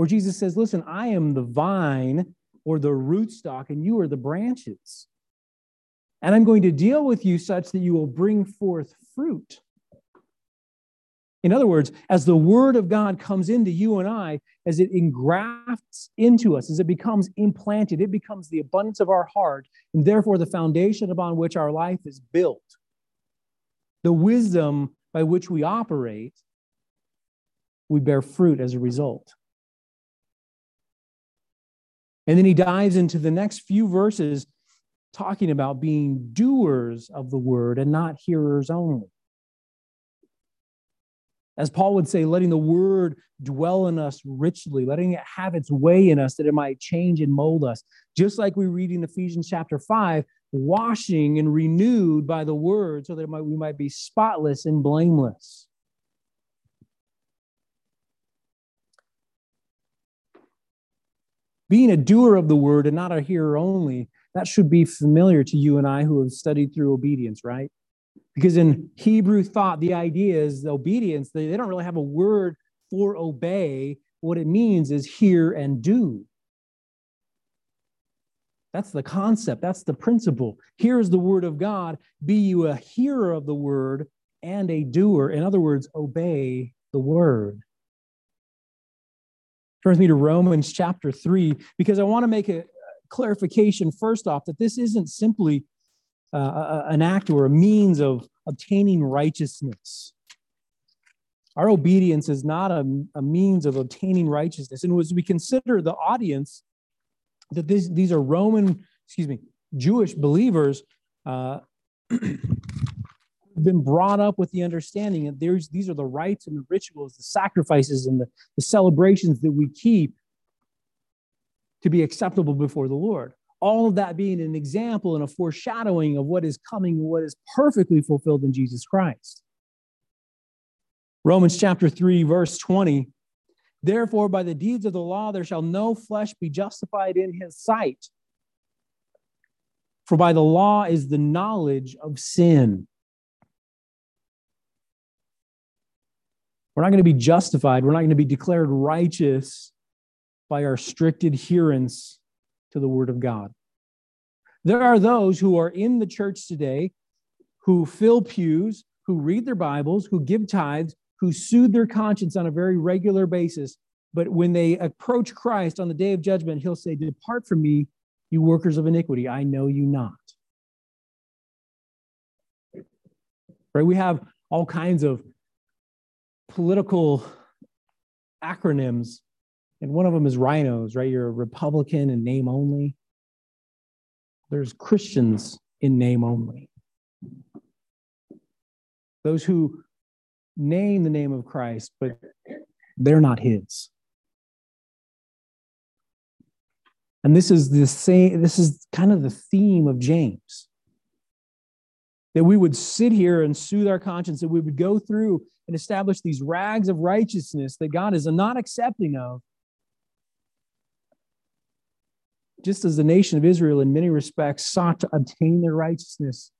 where Jesus says, Listen, I am the vine or the rootstock, and you are the branches. And I'm going to deal with you such that you will bring forth fruit. In other words, as the word of God comes into you and I, as it engrafts into us, as it becomes implanted, it becomes the abundance of our heart, and therefore the foundation upon which our life is built. The wisdom by which we operate, we bear fruit as a result. And then he dives into the next few verses talking about being doers of the word and not hearers only. As Paul would say, letting the word dwell in us richly, letting it have its way in us that it might change and mold us. Just like we read in Ephesians chapter 5, washing and renewed by the word so that might, we might be spotless and blameless. being a doer of the word and not a hearer only, that should be familiar to you and I who have studied through obedience, right? Because in Hebrew thought, the idea is the obedience, they, they don't really have a word for obey. What it means is hear and do. That's the concept, that's the principle. Here is the word of God. Be you a hearer of the word and a doer. In other words, obey the word. Turn with me to Romans chapter 3, because I want to make a clarification first off that this isn't simply uh, an act or a means of obtaining righteousness. Our obedience is not a, a means of obtaining righteousness. And as we consider the audience, that this, these are Roman, excuse me, Jewish believers, uh, [clears throat] been brought up with the understanding that there's these are the rites and the rituals, the sacrifices and the, the celebrations that we keep to be acceptable before the Lord. All of that being an example and a foreshadowing of what is coming, what is perfectly fulfilled in Jesus Christ. Romans chapter 3, verse 20. Therefore, by the deeds of the law, there shall no flesh be justified in his sight. For by the law is the knowledge of sin. We're not going to be justified. We're not going to be declared righteous by our strict adherence to the Word of God. There are those who are in the church today who fill pews, who read their Bibles, who give tithes, who soothe their conscience on a very regular basis. But when they approach Christ on the day of judgment, he'll say, Depart from me, You workers of iniquity, I know you not. Right? We have all kinds of political acronyms, and one of them is RINOs, right? You're a Republican in name only. There's Christians in name only. Those who name the name of Christ, but they're not his. And this is the same, this is kind of the theme of James. That we would sit here and soothe our conscience, that we would go through and establish these rags of righteousness that God is not accepting of. Just as the nation of Israel, in many respects, sought to obtain their righteousness,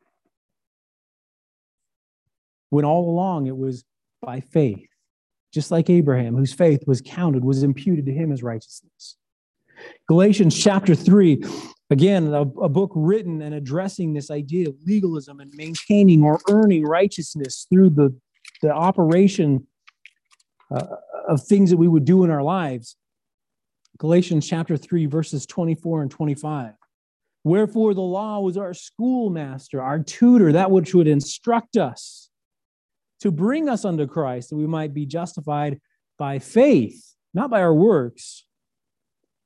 when all along it was by faith, just like Abraham, whose faith was counted, was imputed to him as righteousness. Galatians chapter 3, again, a, a, book written and addressing this idea of legalism and maintaining or earning righteousness through the, the operation uh, of things that we would do in our lives. Galatians chapter 3, verses 24 and 25. Wherefore the law was our schoolmaster, our tutor, that which would instruct us to bring us unto Christ, that we might be justified by faith, not by our works.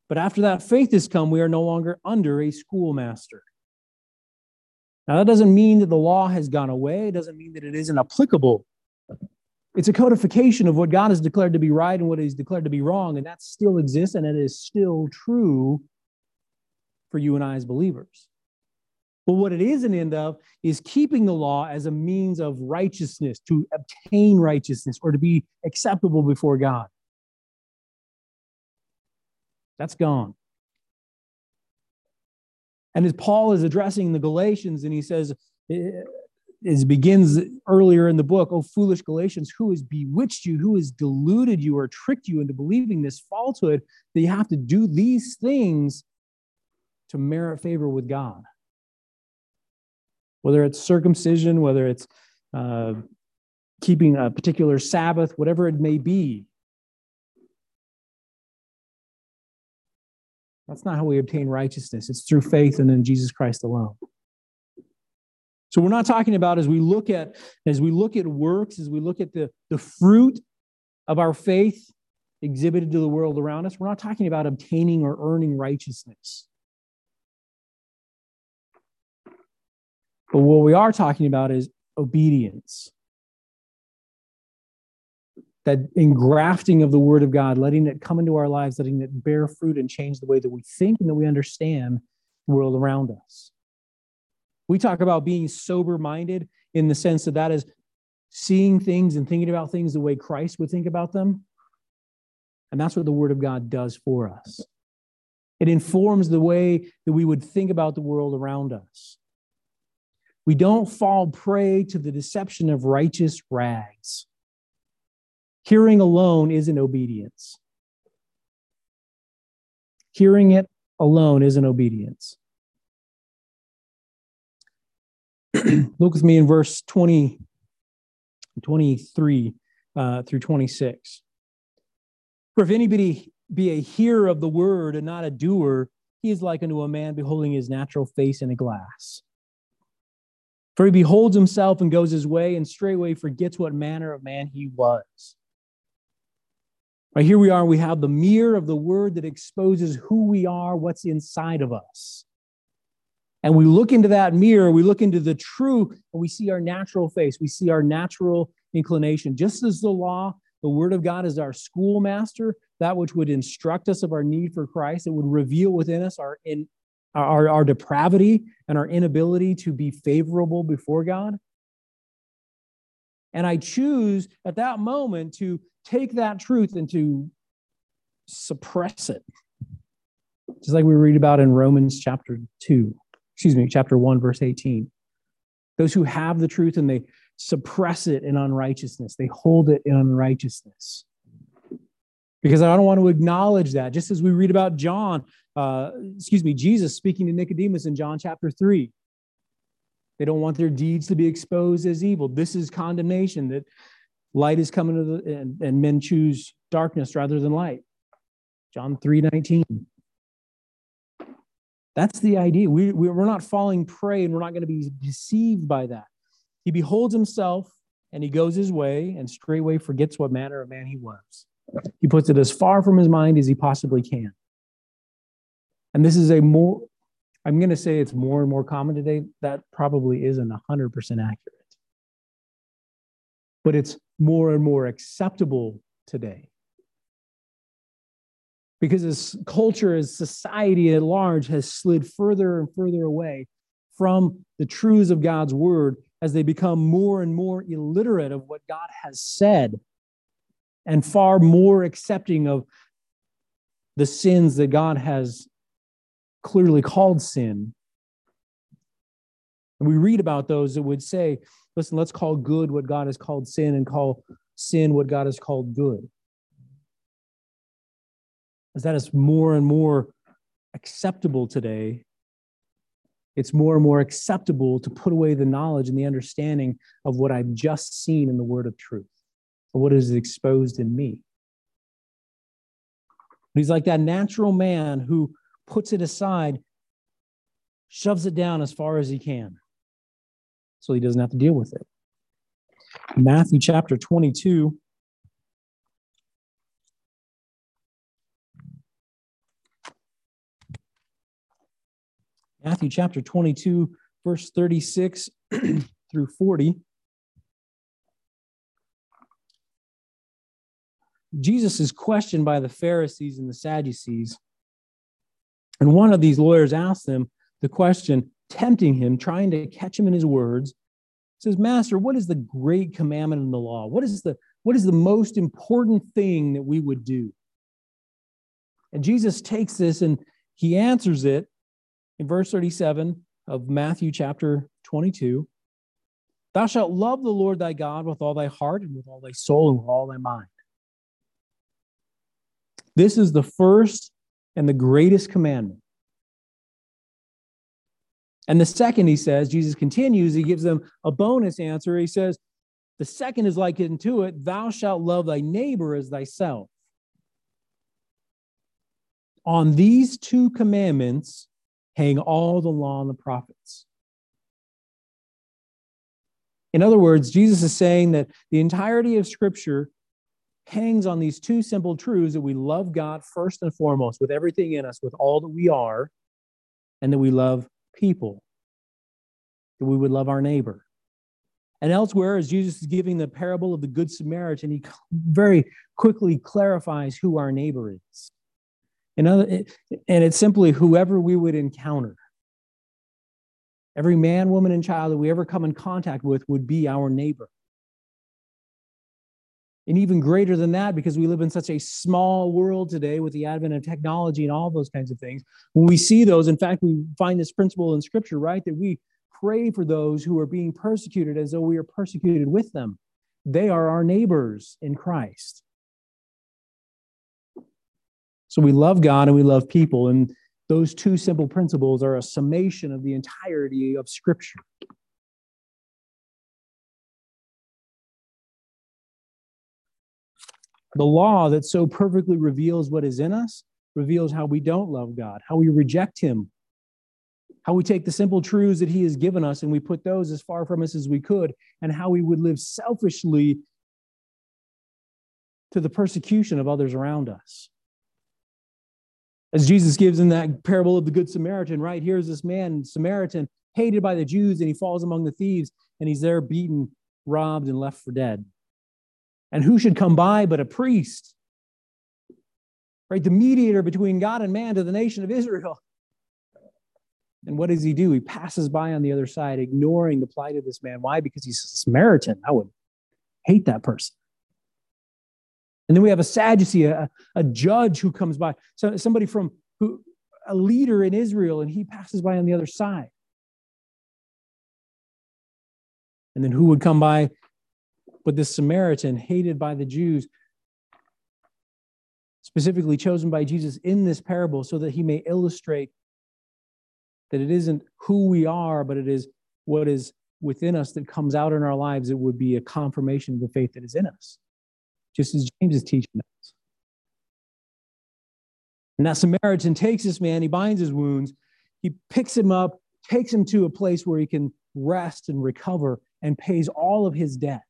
But after that faith has come, we are no longer under a schoolmaster. Now, that doesn't mean that the law has gone away. It doesn't mean that it isn't applicable. It's a codification of what God has declared to be right and what He's declared to be wrong, and that still exists and it is still true for you and I as believers. But what it is an end of is keeping the law as a means of righteousness, to obtain righteousness or to be acceptable before God. That's gone. And as Paul is addressing the Galatians, and he says, it begins earlier in the book, Oh, foolish Galatians, who has bewitched you, who has deluded you or tricked you into believing this falsehood that you have to do these things to merit favor with God? whether it's circumcision, whether it's uh, keeping a particular Sabbath, whatever it may be. That's not how we obtain righteousness. It's through faith and in Jesus Christ alone. So we're not talking about as we look at as we look at works, as we look at the, the fruit of our faith exhibited to the world around us, we're not talking about obtaining or earning righteousness. But what we are talking about is obedience. That engrafting of the word of God, letting it come into our lives, letting it bear fruit and change the way that we think and that we understand the world around us. We talk about being sober minded in the sense that that is seeing things and thinking about things the way Christ would think about them. And that's what the Word of God does for us. It informs the way that we would think about the world around us. We don't fall prey to the deception of righteous rags. Hearing alone isn't obedience. Hearing it alone isn't obedience. [clears throat] Look with me in verse 20, 23 uh, through 26. For if anybody be a hearer of the word and not a doer, he is like unto a man beholding his natural face in a glass. For he beholds himself and goes his way, and straightway forgets what manner of man he was. Right here we are, we have the mirror of the word that exposes who we are, what's inside of us. And we look into that mirror, we look into the true, and we see our natural face, we see our natural inclination. Just as the law, the word of God is our schoolmaster, that which would instruct us of our need for Christ, it would reveal within us our in, our, our depravity and our inability to be favorable before God. And I choose at that moment to take that truth and to suppress it. Just like we read about in Romans chapter 2, excuse me, chapter 1, verse 18. Those who have the truth and they suppress it in unrighteousness, they hold it in unrighteousness because I don't want to acknowledge that. Just as we read about John, uh, excuse me, Jesus speaking to Nicodemus in John chapter 3. They don't want their deeds to be exposed as evil. This is condemnation that light is coming to the and, and men choose darkness rather than light. John 3 19. That's the idea. We, we're not falling prey and we're not going to be deceived by that. He beholds himself and he goes his way and straightway forgets what manner of man he was. He puts it as far from his mind as he possibly can. And this is a more, I'm going to say it's more and more common today. That probably isn't 100% accurate. But it's more and more acceptable today. Because as culture, as society at large has slid further and further away from the truths of God's word as they become more and more illiterate of what God has said and far more accepting of the sins that God has clearly called sin. And we read about those that would say, listen, let's call good what God has called sin and call sin what God has called good. As that is more and more acceptable today, it's more and more acceptable to put away the knowledge and the understanding of what I've just seen in the word of truth, of what is exposed in me. He's like that natural man who puts it aside, shoves it down as far as he can so he doesn't have to deal with it. Matthew chapter 22. Matthew chapter 22, verse 36 [clears throat] through 40. Jesus is questioned by the Pharisees and the Sadducees and one of these lawyers asks him the question, tempting him, trying to catch him in his words. Says, Master, what is the great commandment in the law? What is the what is the most important thing that we would do? And Jesus takes this and he answers it in verse 37 of Matthew chapter 22. Thou shalt love the Lord thy God with all thy heart and with all thy soul and with all thy mind. This is the first and the greatest commandment. And the second, he says, Jesus continues, he gives them a bonus answer. He says, The second is like unto it, thou shalt love thy neighbor as thyself. On these two commandments hang all the law and the prophets. In other words, Jesus is saying that the entirety of Scripture hangs on these two simple truths that we love God first and foremost with everything in us, with all that we are, and that we love people, that we would love our neighbor. And elsewhere, as Jesus is giving the parable of the Good Samaritan, he very quickly clarifies who our neighbor is. In other, and it's simply whoever we would encounter. Every man, woman, and child that we ever come in contact with would be our neighbor. And even greater than that, because we live in such a small world today with the advent of technology and all those kinds of things, when we see those, in fact, we find this principle in Scripture, right? That we pray for those who are being persecuted as though we are persecuted with them. They are our neighbors in Christ. So we love God and we love people. And those two simple principles are a summation of the entirety of Scripture. The law that so perfectly reveals what is in us reveals how we don't love God, how we reject Him, how we take the simple truths that He has given us and we put those as far from us as we could, and how we would live selfishly to the persecution of others around us. As Jesus gives in that parable of the Good Samaritan, right? Here's this man, Samaritan, hated by the Jews, and he falls among the thieves, and he's there beaten, robbed, and left for dead. And who should come by but a priest? Right? The mediator between God and man to the nation of Israel. [laughs] And what does he do? He passes by on the other side, ignoring the plight of this man. Why? Because he's a Samaritan. I would hate that person. And then we have a Sadducee, a, a judge who comes by, so somebody from who a leader in Israel, and he passes by on the other side. And then who would come by but this Samaritan, hated by the Jews, specifically chosen by Jesus in this parable so that he may illustrate that it isn't who we are, but it is what is within us that comes out in our lives. It would be a confirmation of the faith that is in us, just as James is teaching us. And that Samaritan takes this man, he binds his wounds, he picks him up, takes him to a place where he can rest and recover, and pays all of his debt.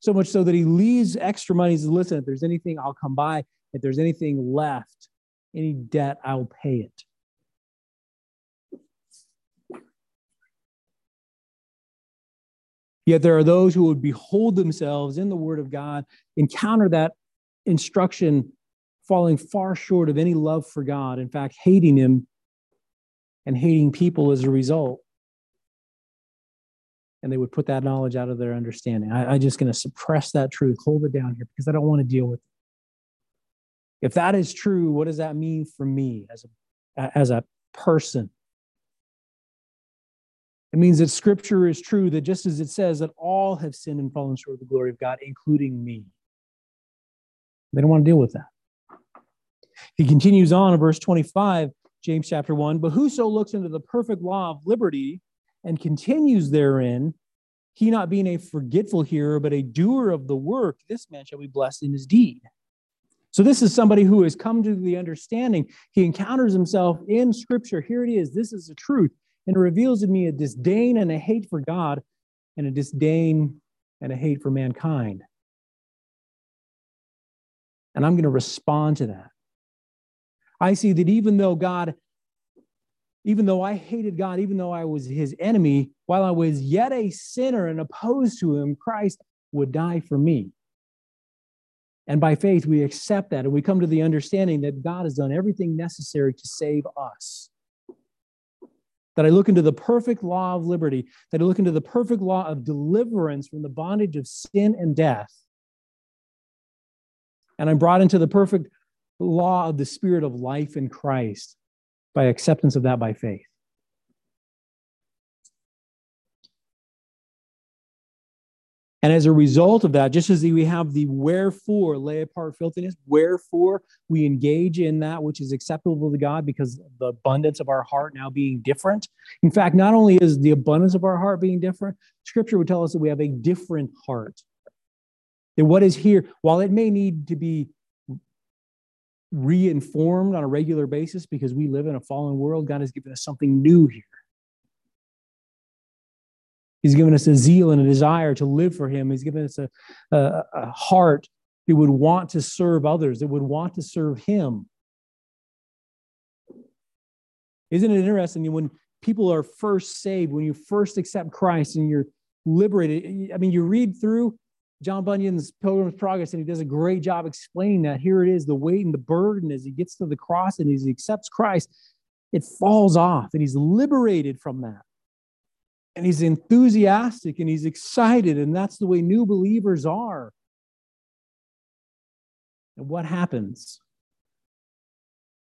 So much so that he leaves extra money. He says, Listen, if there's anything, I'll come by. If there's anything left, any debt, I'll pay it. Yet there are those who would behold themselves in the Word of God, encounter that instruction falling far short of any love for God, in fact, hating Him and hating people as a result. And they would put that knowledge out of their understanding. I, am just going to suppress that truth, hold it down here because I don't want to deal with it. If that is true, what does that mean for me as a, as a person? It means that scripture is true, that just as it says that all have sinned and fallen short of the glory of God, including me. They don't want to deal with that. He continues on in verse 25, James chapter 1 But whoso looks into the perfect law of liberty and continues therein, he not being a forgetful hearer, but a doer of the work, this man shall be blessed in his deed. So, this is somebody who has come to the understanding. He encounters himself in Scripture. Here it is. This is the truth and reveals in me a disdain and a hate for God and a disdain and a hate for mankind. And I'm going to respond to that. I see that even though God, even though I hated God, even though I was his enemy, while I was yet a sinner and opposed to him, Christ would die for me. And by faith, we accept that and we come to the understanding that God has done everything necessary to save us that I look into the perfect law of liberty, that I look into the perfect law of deliverance from the bondage of sin and death. And I'm brought into the perfect law of the spirit of life in Christ by acceptance of that by faith. And as a result of that, just as we have the wherefore lay apart filthiness, wherefore we engage in that which is acceptable to God because the abundance of our heart now being different. In fact, not only is the abundance of our heart being different, scripture would tell us that we have a different heart. That what is here, while it may need to be reinformed on a regular basis because we live in a fallen world, God has given us something new here. He's given us a zeal and a desire to live for Him. He's given us a, a, a heart that would want to serve others, that would want to serve Him. Isn't it interesting when people are first saved, when you first accept Christ and you're liberated? I mean, you read through John Bunyan's Pilgrim's Progress, and he does a great job explaining that. Here it is the weight and the burden as he gets to the cross and as he accepts Christ, it falls off, and he's liberated from that and he's enthusiastic and he's excited, and that's the way new believers are. And what happens?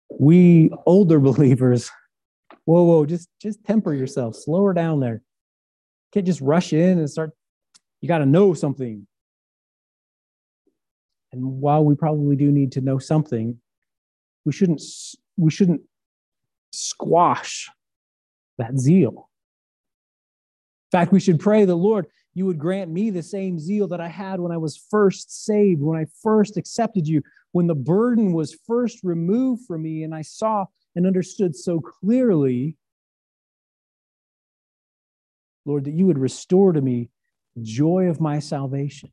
We older [laughs] believers, whoa, whoa, just just temper yourself, slow her down there. Can't just rush in and start. You got to know something. And while we probably do need to know something, we shouldn't we shouldn't squash that zeal fact, we should pray the Lord, you would grant me the same zeal that I had when I was first saved, when I first accepted you, when the burden was first removed from me and I saw and understood so clearly, Lord, that you would restore to me joy of my salvation.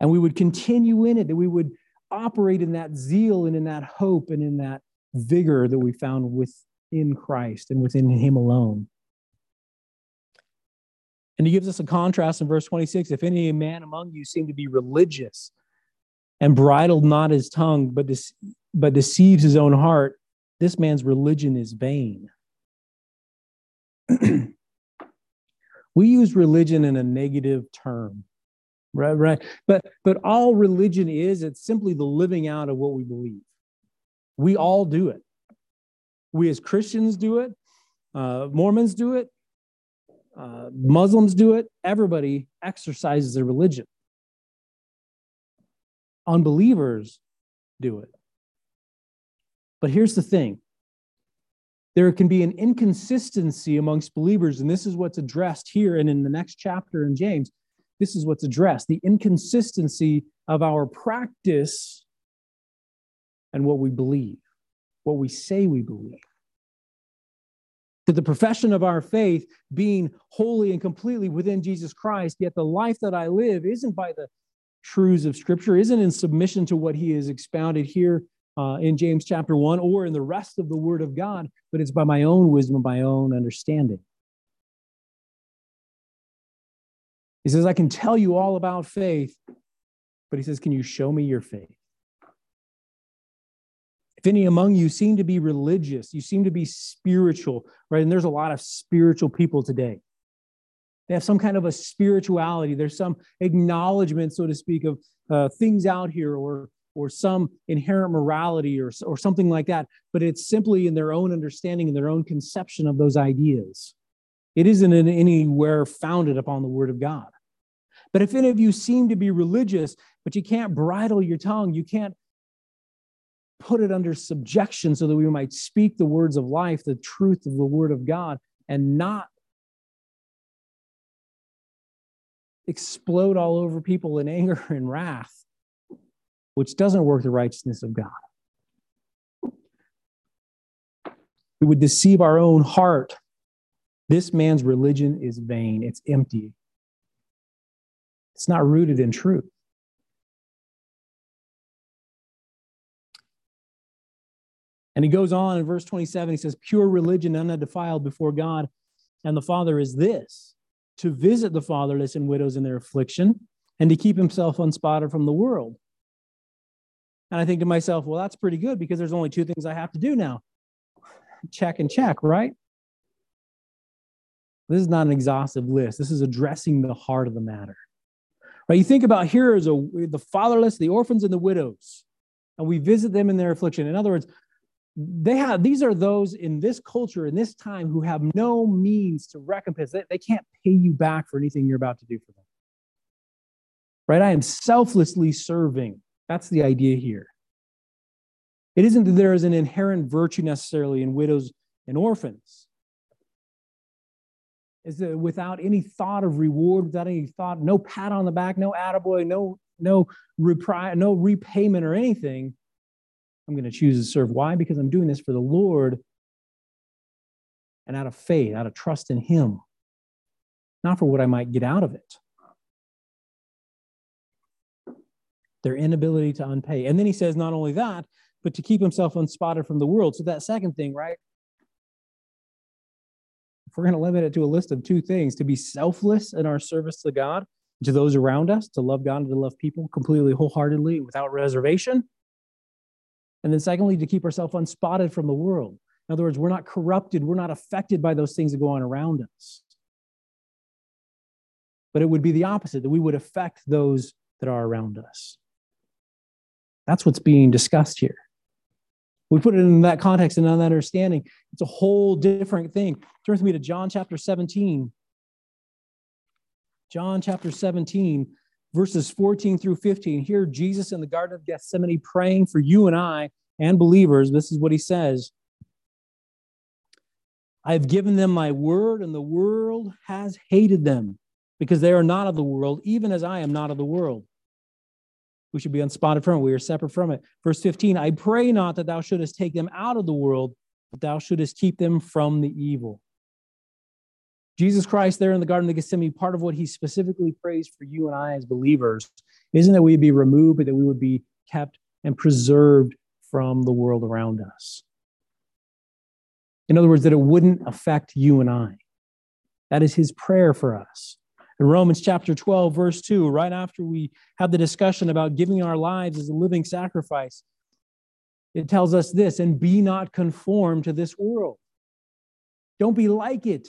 And we would continue in it, that we would operate in that zeal and in that hope and in that vigor that we found with in Christ and within Him alone. And he gives us a contrast in verse 26 if any man among you seem to be religious and bridled not his tongue, but, but deceives his own heart, this man's religion is vain. [clears throat] we use religion in a negative term right right but but all religion is it's simply the living out of what we believe we all do it we as Christians do it, uh, Mormons do it, uh, Muslims do it. Everybody exercises their religion. Unbelievers do it. But here's the thing there can be an inconsistency amongst believers, and this is what's addressed here and in the next chapter in James. This is what's addressed the inconsistency of our practice and what we believe, what we say we believe. To the profession of our faith being wholly and completely within Jesus Christ, yet the life that I live isn't by the truths of Scripture, isn't in submission to what he has expounded here uh, in James chapter 1 or in the rest of the Word of God, but it's by my own wisdom, my own understanding. He says, I can tell you all about faith, but he says, Can you show me your faith? If any among you seem to be religious, you seem to be spiritual, right? And there's a lot of spiritual people today. They have some kind of a spirituality. There's some acknowledgement, so to speak, of uh, things out here or, or some inherent morality or, or something like that. But it's simply in their own understanding and their own conception of those ideas. It isn't in anywhere founded upon the word of God. But if any of you seem to be religious, but you can't bridle your tongue, you can't put it under subjection so that we might speak the words of life, the truth of the word of God, and not explode all over people in anger [laughs] and wrath, which doesn't work the righteousness of God. We would deceive our own heart. This man's religion is vain, it's empty, it's not rooted in truth. And he goes on in verse 27, he says, Pure religion undefiled before God and the Father is this to visit the fatherless and widows in their affliction and to keep himself unspotted from the world. And I think to myself, well, that's pretty good because there's only two things I have to do now check and check, right? This is not an exhaustive list. This is addressing the heart of the matter. Right? You think about here is a, the fatherless, the orphans, and the widows, and we visit them in their affliction. In other words, they have these are those in this culture in this time who have no means to recompense. They, they can't pay you back for anything you're about to do for them. Right? I am selflessly serving. That's the idea here. It isn't that there is an inherent virtue necessarily in widows and orphans. Is that without any thought of reward without any thought no pat on the back no attaboy no no repri- no repayment or anything I'm going to choose to serve. Why? Because I'm doing this for the Lord and out of faith, out of trust in Him, not for what I might get out of it. Their inability to unpay. And then he says, not only that, but to keep himself unspotted from the world. So, that second thing, right? If we're going to limit it to a list of two things to be selfless in our service to God, to those around us, to love God and to love people completely, wholeheartedly, without reservation, and then, secondly, to keep ourselves unspotted from the world. In other words, we're not corrupted, we're not affected by those things that go on around us. But it would be the opposite, that we would affect those that are around us. That's what's being discussed here. We put it in that context and on that understanding. It's a whole different thing. Turn with me to John chapter 17. John chapter 17 verses 14 through 15. Here, Jesus in the Garden of Gethsemane praying for you and I and believers. This is what he says I have given them my word, and the world has hated them because they are not of the world, even as I am not of the world. We should be unspotted from it. We are separate from it. Verse 15 I pray not that thou shouldest take them out of the world, but thou shouldest keep them from the evil. Jesus Christ, there in the Garden of Gethsemane, part of what he specifically prays for you and I as believers isn't that we be removed, but that we would be kept and preserved from the world around us. In other words, that it wouldn't affect you and I. That is his prayer for us. In Romans chapter 12, verse 2, right after we had the discussion about giving our lives as a living sacrifice, it tells us this and be not conformed to this world. Don't be like it.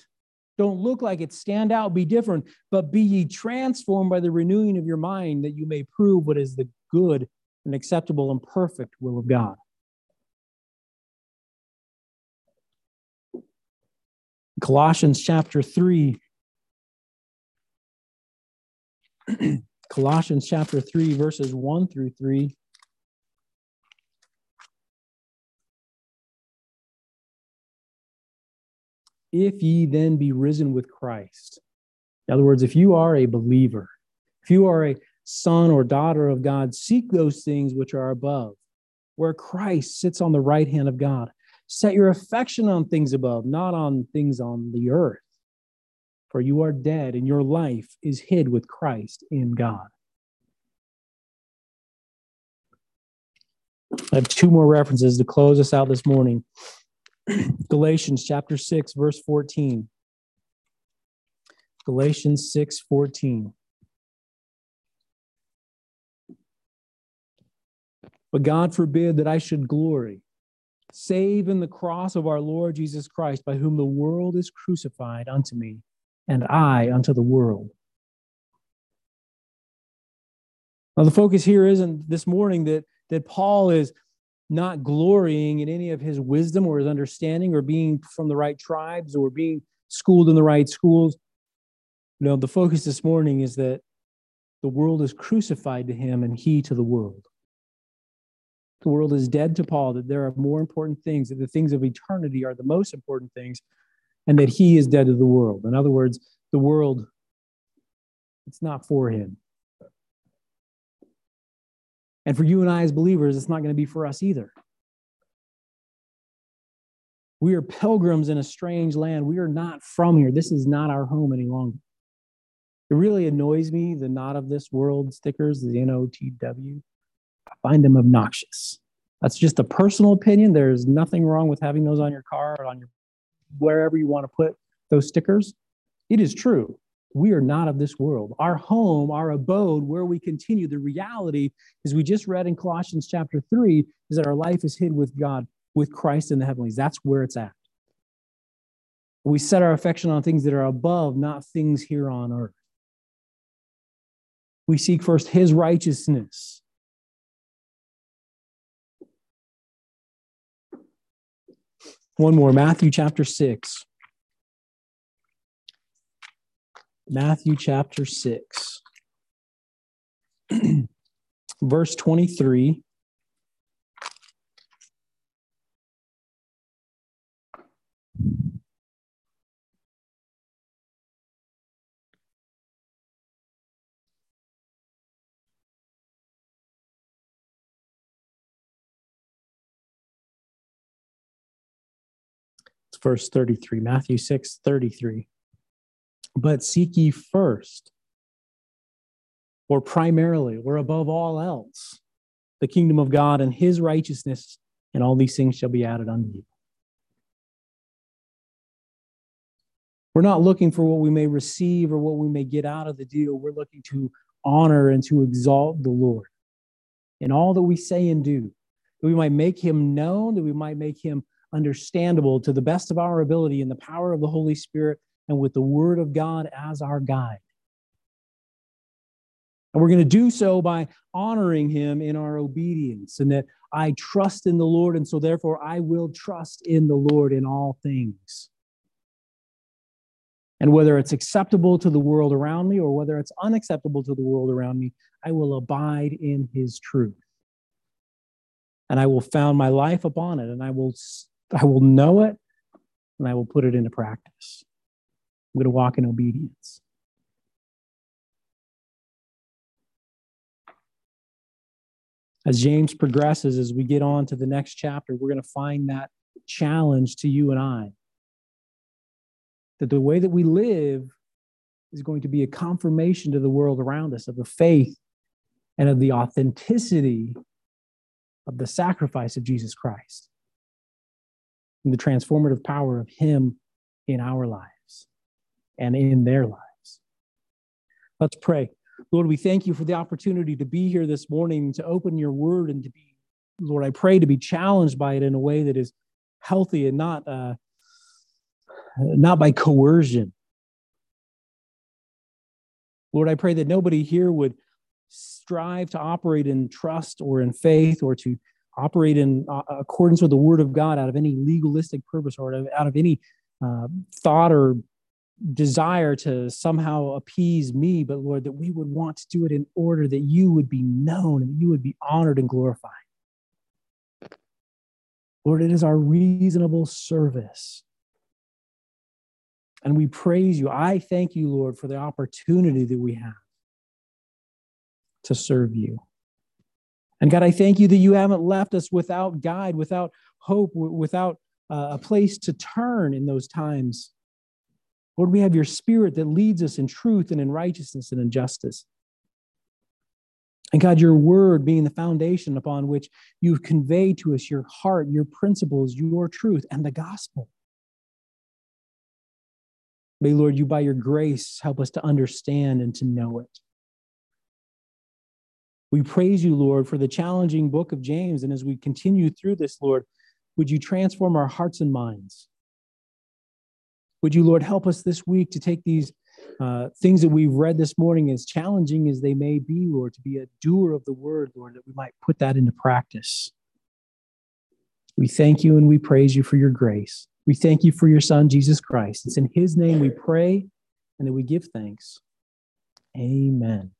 Don't look like it. Stand out, be different, but be ye transformed by the renewing of your mind that you may prove what is the good and acceptable and perfect will of God. Colossians chapter 3. [clears throat] Colossians chapter 3, verses 1 through 3. If ye then be risen with Christ. In other words, if you are a believer, if you are a son or daughter of God, seek those things which are above, where Christ sits on the right hand of God. Set your affection on things above, not on things on the earth. For you are dead, and your life is hid with Christ in God. I have two more references to close us out this morning. [clears throat] Galatians chapter 6, verse 14. Galatians 6, 14. But God forbid that I should glory, save in the cross of our Lord Jesus Christ, by whom the world is crucified unto me, and I unto the world. Now, the focus here isn't this morning that, that Paul is not glorying in any of his wisdom or his understanding or being from the right tribes or being schooled in the right schools. No, the focus this morning is that the world is crucified to him and he to the world the world is dead to Paul, that there are more important things, that the things of eternity are the most important things, and that he is dead to the world. In other words, the world, it's not for him. And for you and I as believers, it's not going to be for us either. We are pilgrims in a strange land. We are not from here. This is not our home any longer. It really annoys me the not of this world stickers, the N O T W find them obnoxious. That's just a personal opinion. There's nothing wrong with having those on your car or on your wherever you want to put those stickers. It is true. We are not of this world. Our home, our abode, where we continue, the reality, as we just read in Colossians chapter 3, is that our life is hid with God, with Christ in the heavenlies. That's where it's at. We set our affection on things that are above, not things here on earth. We seek first his righteousness One more, Matthew chapter 6. Matthew chapter 6, [clears throat] verse 23. It's verse 33, Matthew 6 33. But seek ye first, or primarily, or above all else, the kingdom of God and his righteousness, and all these things shall be added unto you. We're not looking for what we may receive or what we may get out of the deal. We're looking to honor and to exalt the Lord in all that we say and do. That we might make him known, that we might make him understandable to the best of our ability in the power of the Holy Spirit and with the Word of God as our guide. And we're going to do so by honoring Him in our obedience, and that I trust in the Lord, and so therefore I will trust in the Lord in all things. And whether it's acceptable to the world around me or whether it's unacceptable to the world around me, I will abide in His truth. And I will found my life upon it, and I will I will know it and I will put it into practice. I'm going to walk in obedience. As James progresses, as we get on to the next chapter, we're going to find that challenge to you and I. That the way that we live is going to be a confirmation to the world around us of the faith and of the authenticity of the sacrifice of Jesus Christ and the transformative power of Him in our lives and in their lives. Let's pray. Lord, we thank you for the opportunity to be here this morning, to open your word and to be, Lord, I pray to be challenged by it in a way that is healthy and not, uh, not by coercion. Lord, I pray that nobody here would strive to operate in trust or in faith or to operate in uh, accordance with the word of God out of any legalistic purpose or out of any uh, thought or desire to somehow appease me, but Lord, that we would want to do it in order that you would be known and you would be honored and glorified. Lord, it is our reasonable service. And we praise you. I thank you, Lord, for the opportunity that we have to serve you. And God, I thank you that you haven't left us without guide, without hope, without uh, a place to turn in those times. Lord, we have your spirit that leads us in truth and in righteousness and in justice. And God, your word being the foundation upon which you've conveyed to us your heart, your principles, your truth, and the gospel. May, Lord, you by your grace help us to understand and to know it. We praise you, Lord, for the challenging book of James. And as we continue through this, Lord, would you transform our hearts and minds? Would you, Lord, help us this week to take these uh, things that we've read this morning, as challenging as they may be, Lord, to be a doer of the word, Lord, that we might put that into practice. We thank you and we praise you for your grace. We thank you for your Son, Jesus Christ. It's in his name we pray and that we give thanks. Amen.